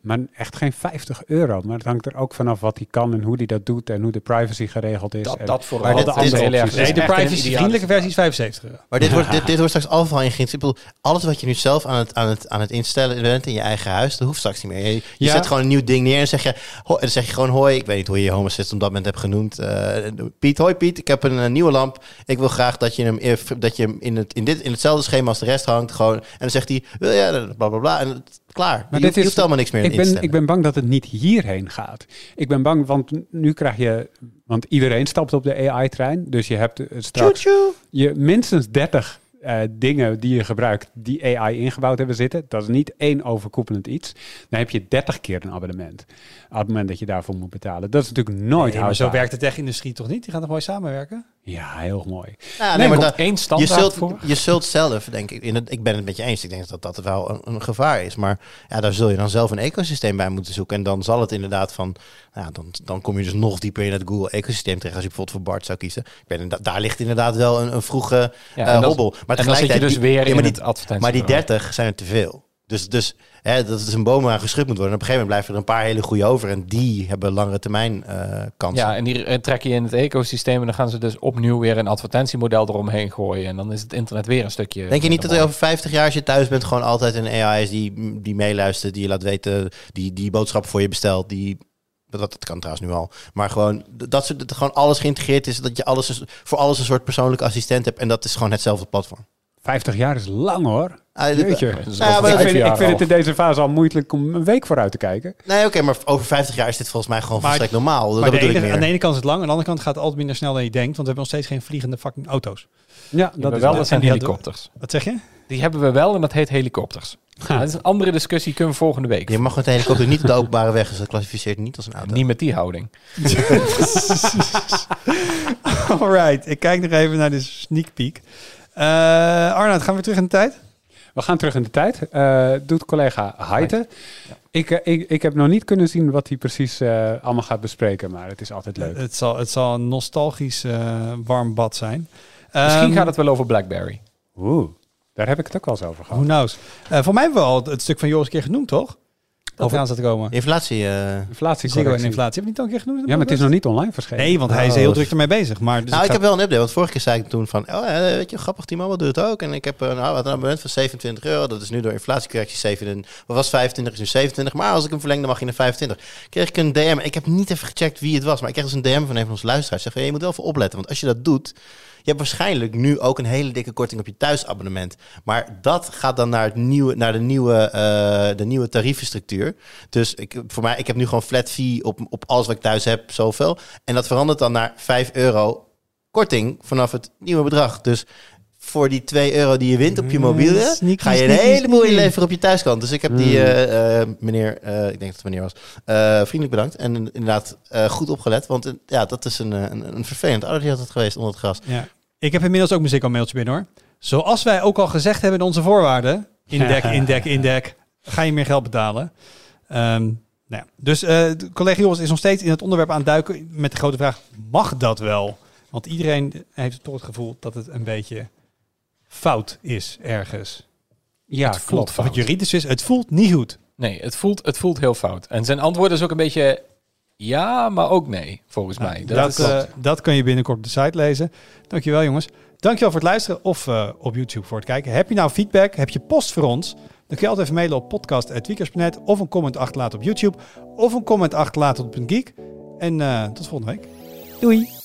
maar echt geen 50 euro. Maar het hangt er ook vanaf wat hij kan en hoe hij dat doet en hoe de privacy geregeld is. Dat, en dat vooral. Maar de andere heel erg- opties. dit Nee, is de privacy-vriendelijke versie is 75 euro. Maar dit wordt, dit, dit wordt straks bedoel, alles wat je nu zelf aan het, aan het, aan het instellen bent in je eigen huis, dat hoeft straks niet meer. Je, je Ja. zet gewoon een nieuw ding neer en zeg je, ho- en dan zeg je gewoon hoi. Ik weet niet hoe je je home assistant op dat moment hebt genoemd. Eh, Piet, hoi Piet, ik heb een, eh, nieuwe lamp. Ik wil graag dat je hem, dat je hem in, het, in, dit, in hetzelfde schema als de rest hangt. Gewoon, en dan zegt hij, wil je, bla bla bla. En het- klaar. Maar je, dit je is- hoeft helemaal niks meer in Ik ben, stellen. ik ben bang dat het niet hierheen gaat. Ik ben bang, want nu krijg je... Want iedereen stapt op de AI-trein. Dus je hebt straks je minstens 30 eh, dingen die je gebruikt die AI ingebouwd hebben zitten. Dat is niet één overkoepelend iets. Dan heb je 30 keer een abonnement. Op het moment dat je daarvoor moet betalen. Dat is natuurlijk nooit Nee, maar zo werkt de tech-industrie toch niet? Die gaan toch mooi samenwerken? Ja, heel mooi. Ja, Nee, nee, maar één je, standaard zult, voor. je zult zelf, denk ik, in het, ik ben het met je eens. Ik denk dat dat wel een, een gevaar is. Maar ja, daar zul je dan zelf een ecosysteem bij moeten zoeken. En dan zal het inderdaad van, nou ja, dan, dan kom je dus nog dieper in het Google-ecosysteem terecht. Als je bijvoorbeeld voor Bart zou kiezen. Ik ben, daar ligt inderdaad wel een, een vroege Ja, dat- hobbel. Maar En dan zit je dus die- weer ja, in maar die, het advertentie. maar die 30 zijn er te veel. Dus, dus hè, dat is een boom aan geschud moet worden. En op een gegeven moment blijven er een paar hele goede over. En die hebben langere termijn eh kansen. Ja, en die trek je in het ecosysteem en dan gaan ze dus opnieuw weer een advertentiemodel eromheen gooien. En dan is het internet weer een stukje. Denk je niet dat er over 50 jaar, als je thuis bent, gewoon altijd een AI is die, die meeluistert, die je laat weten, die, die boodschappen voor je bestelt, die. Dat, dat kan trouwens nu al. Maar gewoon dat, soort, dat gewoon alles geïntegreerd is. Dat je alles voor alles een soort persoonlijke assistent hebt. En dat is gewoon hetzelfde platform. 50 jaar is lang hoor. Ah, dit- Jeetje. Dat is Ja, maar ik, vind, ik vind het in deze fase al moeilijk om een week vooruit te kijken. Nee, oké, maar over 50 jaar is dit volgens mij gewoon Maar- volstrekt normaal. Dat maar de bedoel ik ene, meer. aan de ene kant is het lang, aan de andere kant gaat het altijd minder snel dan je denkt. Want we hebben nog steeds geen vliegende fucking auto's. Ja, Dat, is wel, dat zijn helikopters. Wat zeg je? Die hebben we wel en dat heet helikopters. Ha. Dat is een andere discussie, kunnen we volgende week. Je mag met de helikopter niet op de openbare weg, dus dat klassificeert niet als een auto. Niet met die houding. Alright, ik kijk nog even naar de sneak peek. Eh Arnoud, gaan we terug in de tijd? We gaan terug in de tijd. Eh, doet collega Heite. Ik, eh, ik, ik heb nog niet kunnen zien wat hij precies allemaal gaat bespreken, maar het is altijd leuk. Het zal, het zal een nostalgisch warm bad zijn. Misschien Ehm, gaat het wel over BlackBerry. Oeh, daar heb ik het ook wel eens over gehad. knows? Eh voor mij hebben we al het stuk van Joris een keer genoemd, toch? Dat Over- zat te komen. Inflatie. eh, Ziggo en Inflatiecorrectie. inflatie. Heb je niet al een keer genoemd? Ja, maar het is nog niet online verschenen. Nee, want hij is Oh. heel druk ermee bezig. Maar dus nou, ik ga- heb wel een update. Want vorige keer zei ik toen van... Oh, ja, weet je, grappig, T-Mobile doet het ook. En ik heb een, nou, wat een abonnement van 27 euro. Dat is nu door inflatiecorrectie 27. Wat was 25, is nu 27. Maar als ik hem verleng, dan mag je naar 25. Kreeg ik een DM. Ik heb niet even gecheckt wie het was. Maar ik kreeg dus een DM van een van onze luisteraars. Zeg van, je moet wel voor opletten. Want als je dat doet... Je hebt waarschijnlijk nu ook een hele dikke korting op je thuisabonnement. Maar dat gaat dan naar, het nieuwe, naar de, nieuwe, eh, de nieuwe tarievenstructuur. Dus ik, voor mij, ik heb nu gewoon flat fee op, op alles wat ik thuis heb, zoveel. En dat verandert dan naar 5 euro korting vanaf het nieuwe bedrag. Dus voor die 2 euro die je wint op je Mm, mobiele, sneaky, ga je een sneaky, heleboel sneaky. inleveren op je thuiskant. Dus ik heb die Mm. eh, eh, meneer, eh, ik denk dat het meneer was, vriendelijk bedankt. En inderdaad goed opgelet. Want ja, dat is een, een, een vervelend ouder had het geweest onder het gras. Ja. Ik heb inmiddels ook mijn Ziggo mailtje binnen hoor. Zoals wij ook al gezegd hebben in onze voorwaarden. Indek, indek, indek. Ga je meer geld betalen. Ehm, nou ja. Dus de collega Joris is nog steeds in het onderwerp aan het duiken met de grote vraag, mag dat wel? Want iedereen heeft toch het gevoel dat het een beetje fout is ergens. Ja, Het voelt klopt. Fout. het juridisch is, het voelt niet goed. Nee, het voelt, het voelt heel fout. En zijn antwoord is ook een beetje ja, maar ook nee, volgens mij. Dat, Dat, eh, dat kun je binnenkort op de site lezen. Dankjewel jongens. Dankjewel voor het luisteren of eh, op YouTube voor het kijken. Heb je nou feedback? Heb je post voor ons? Dan kun je altijd even mailen op podcast.tweakers.net of een comment achterlaten op YouTube of een comment achterlaten op een geek. En eh, tot volgende week. Doei!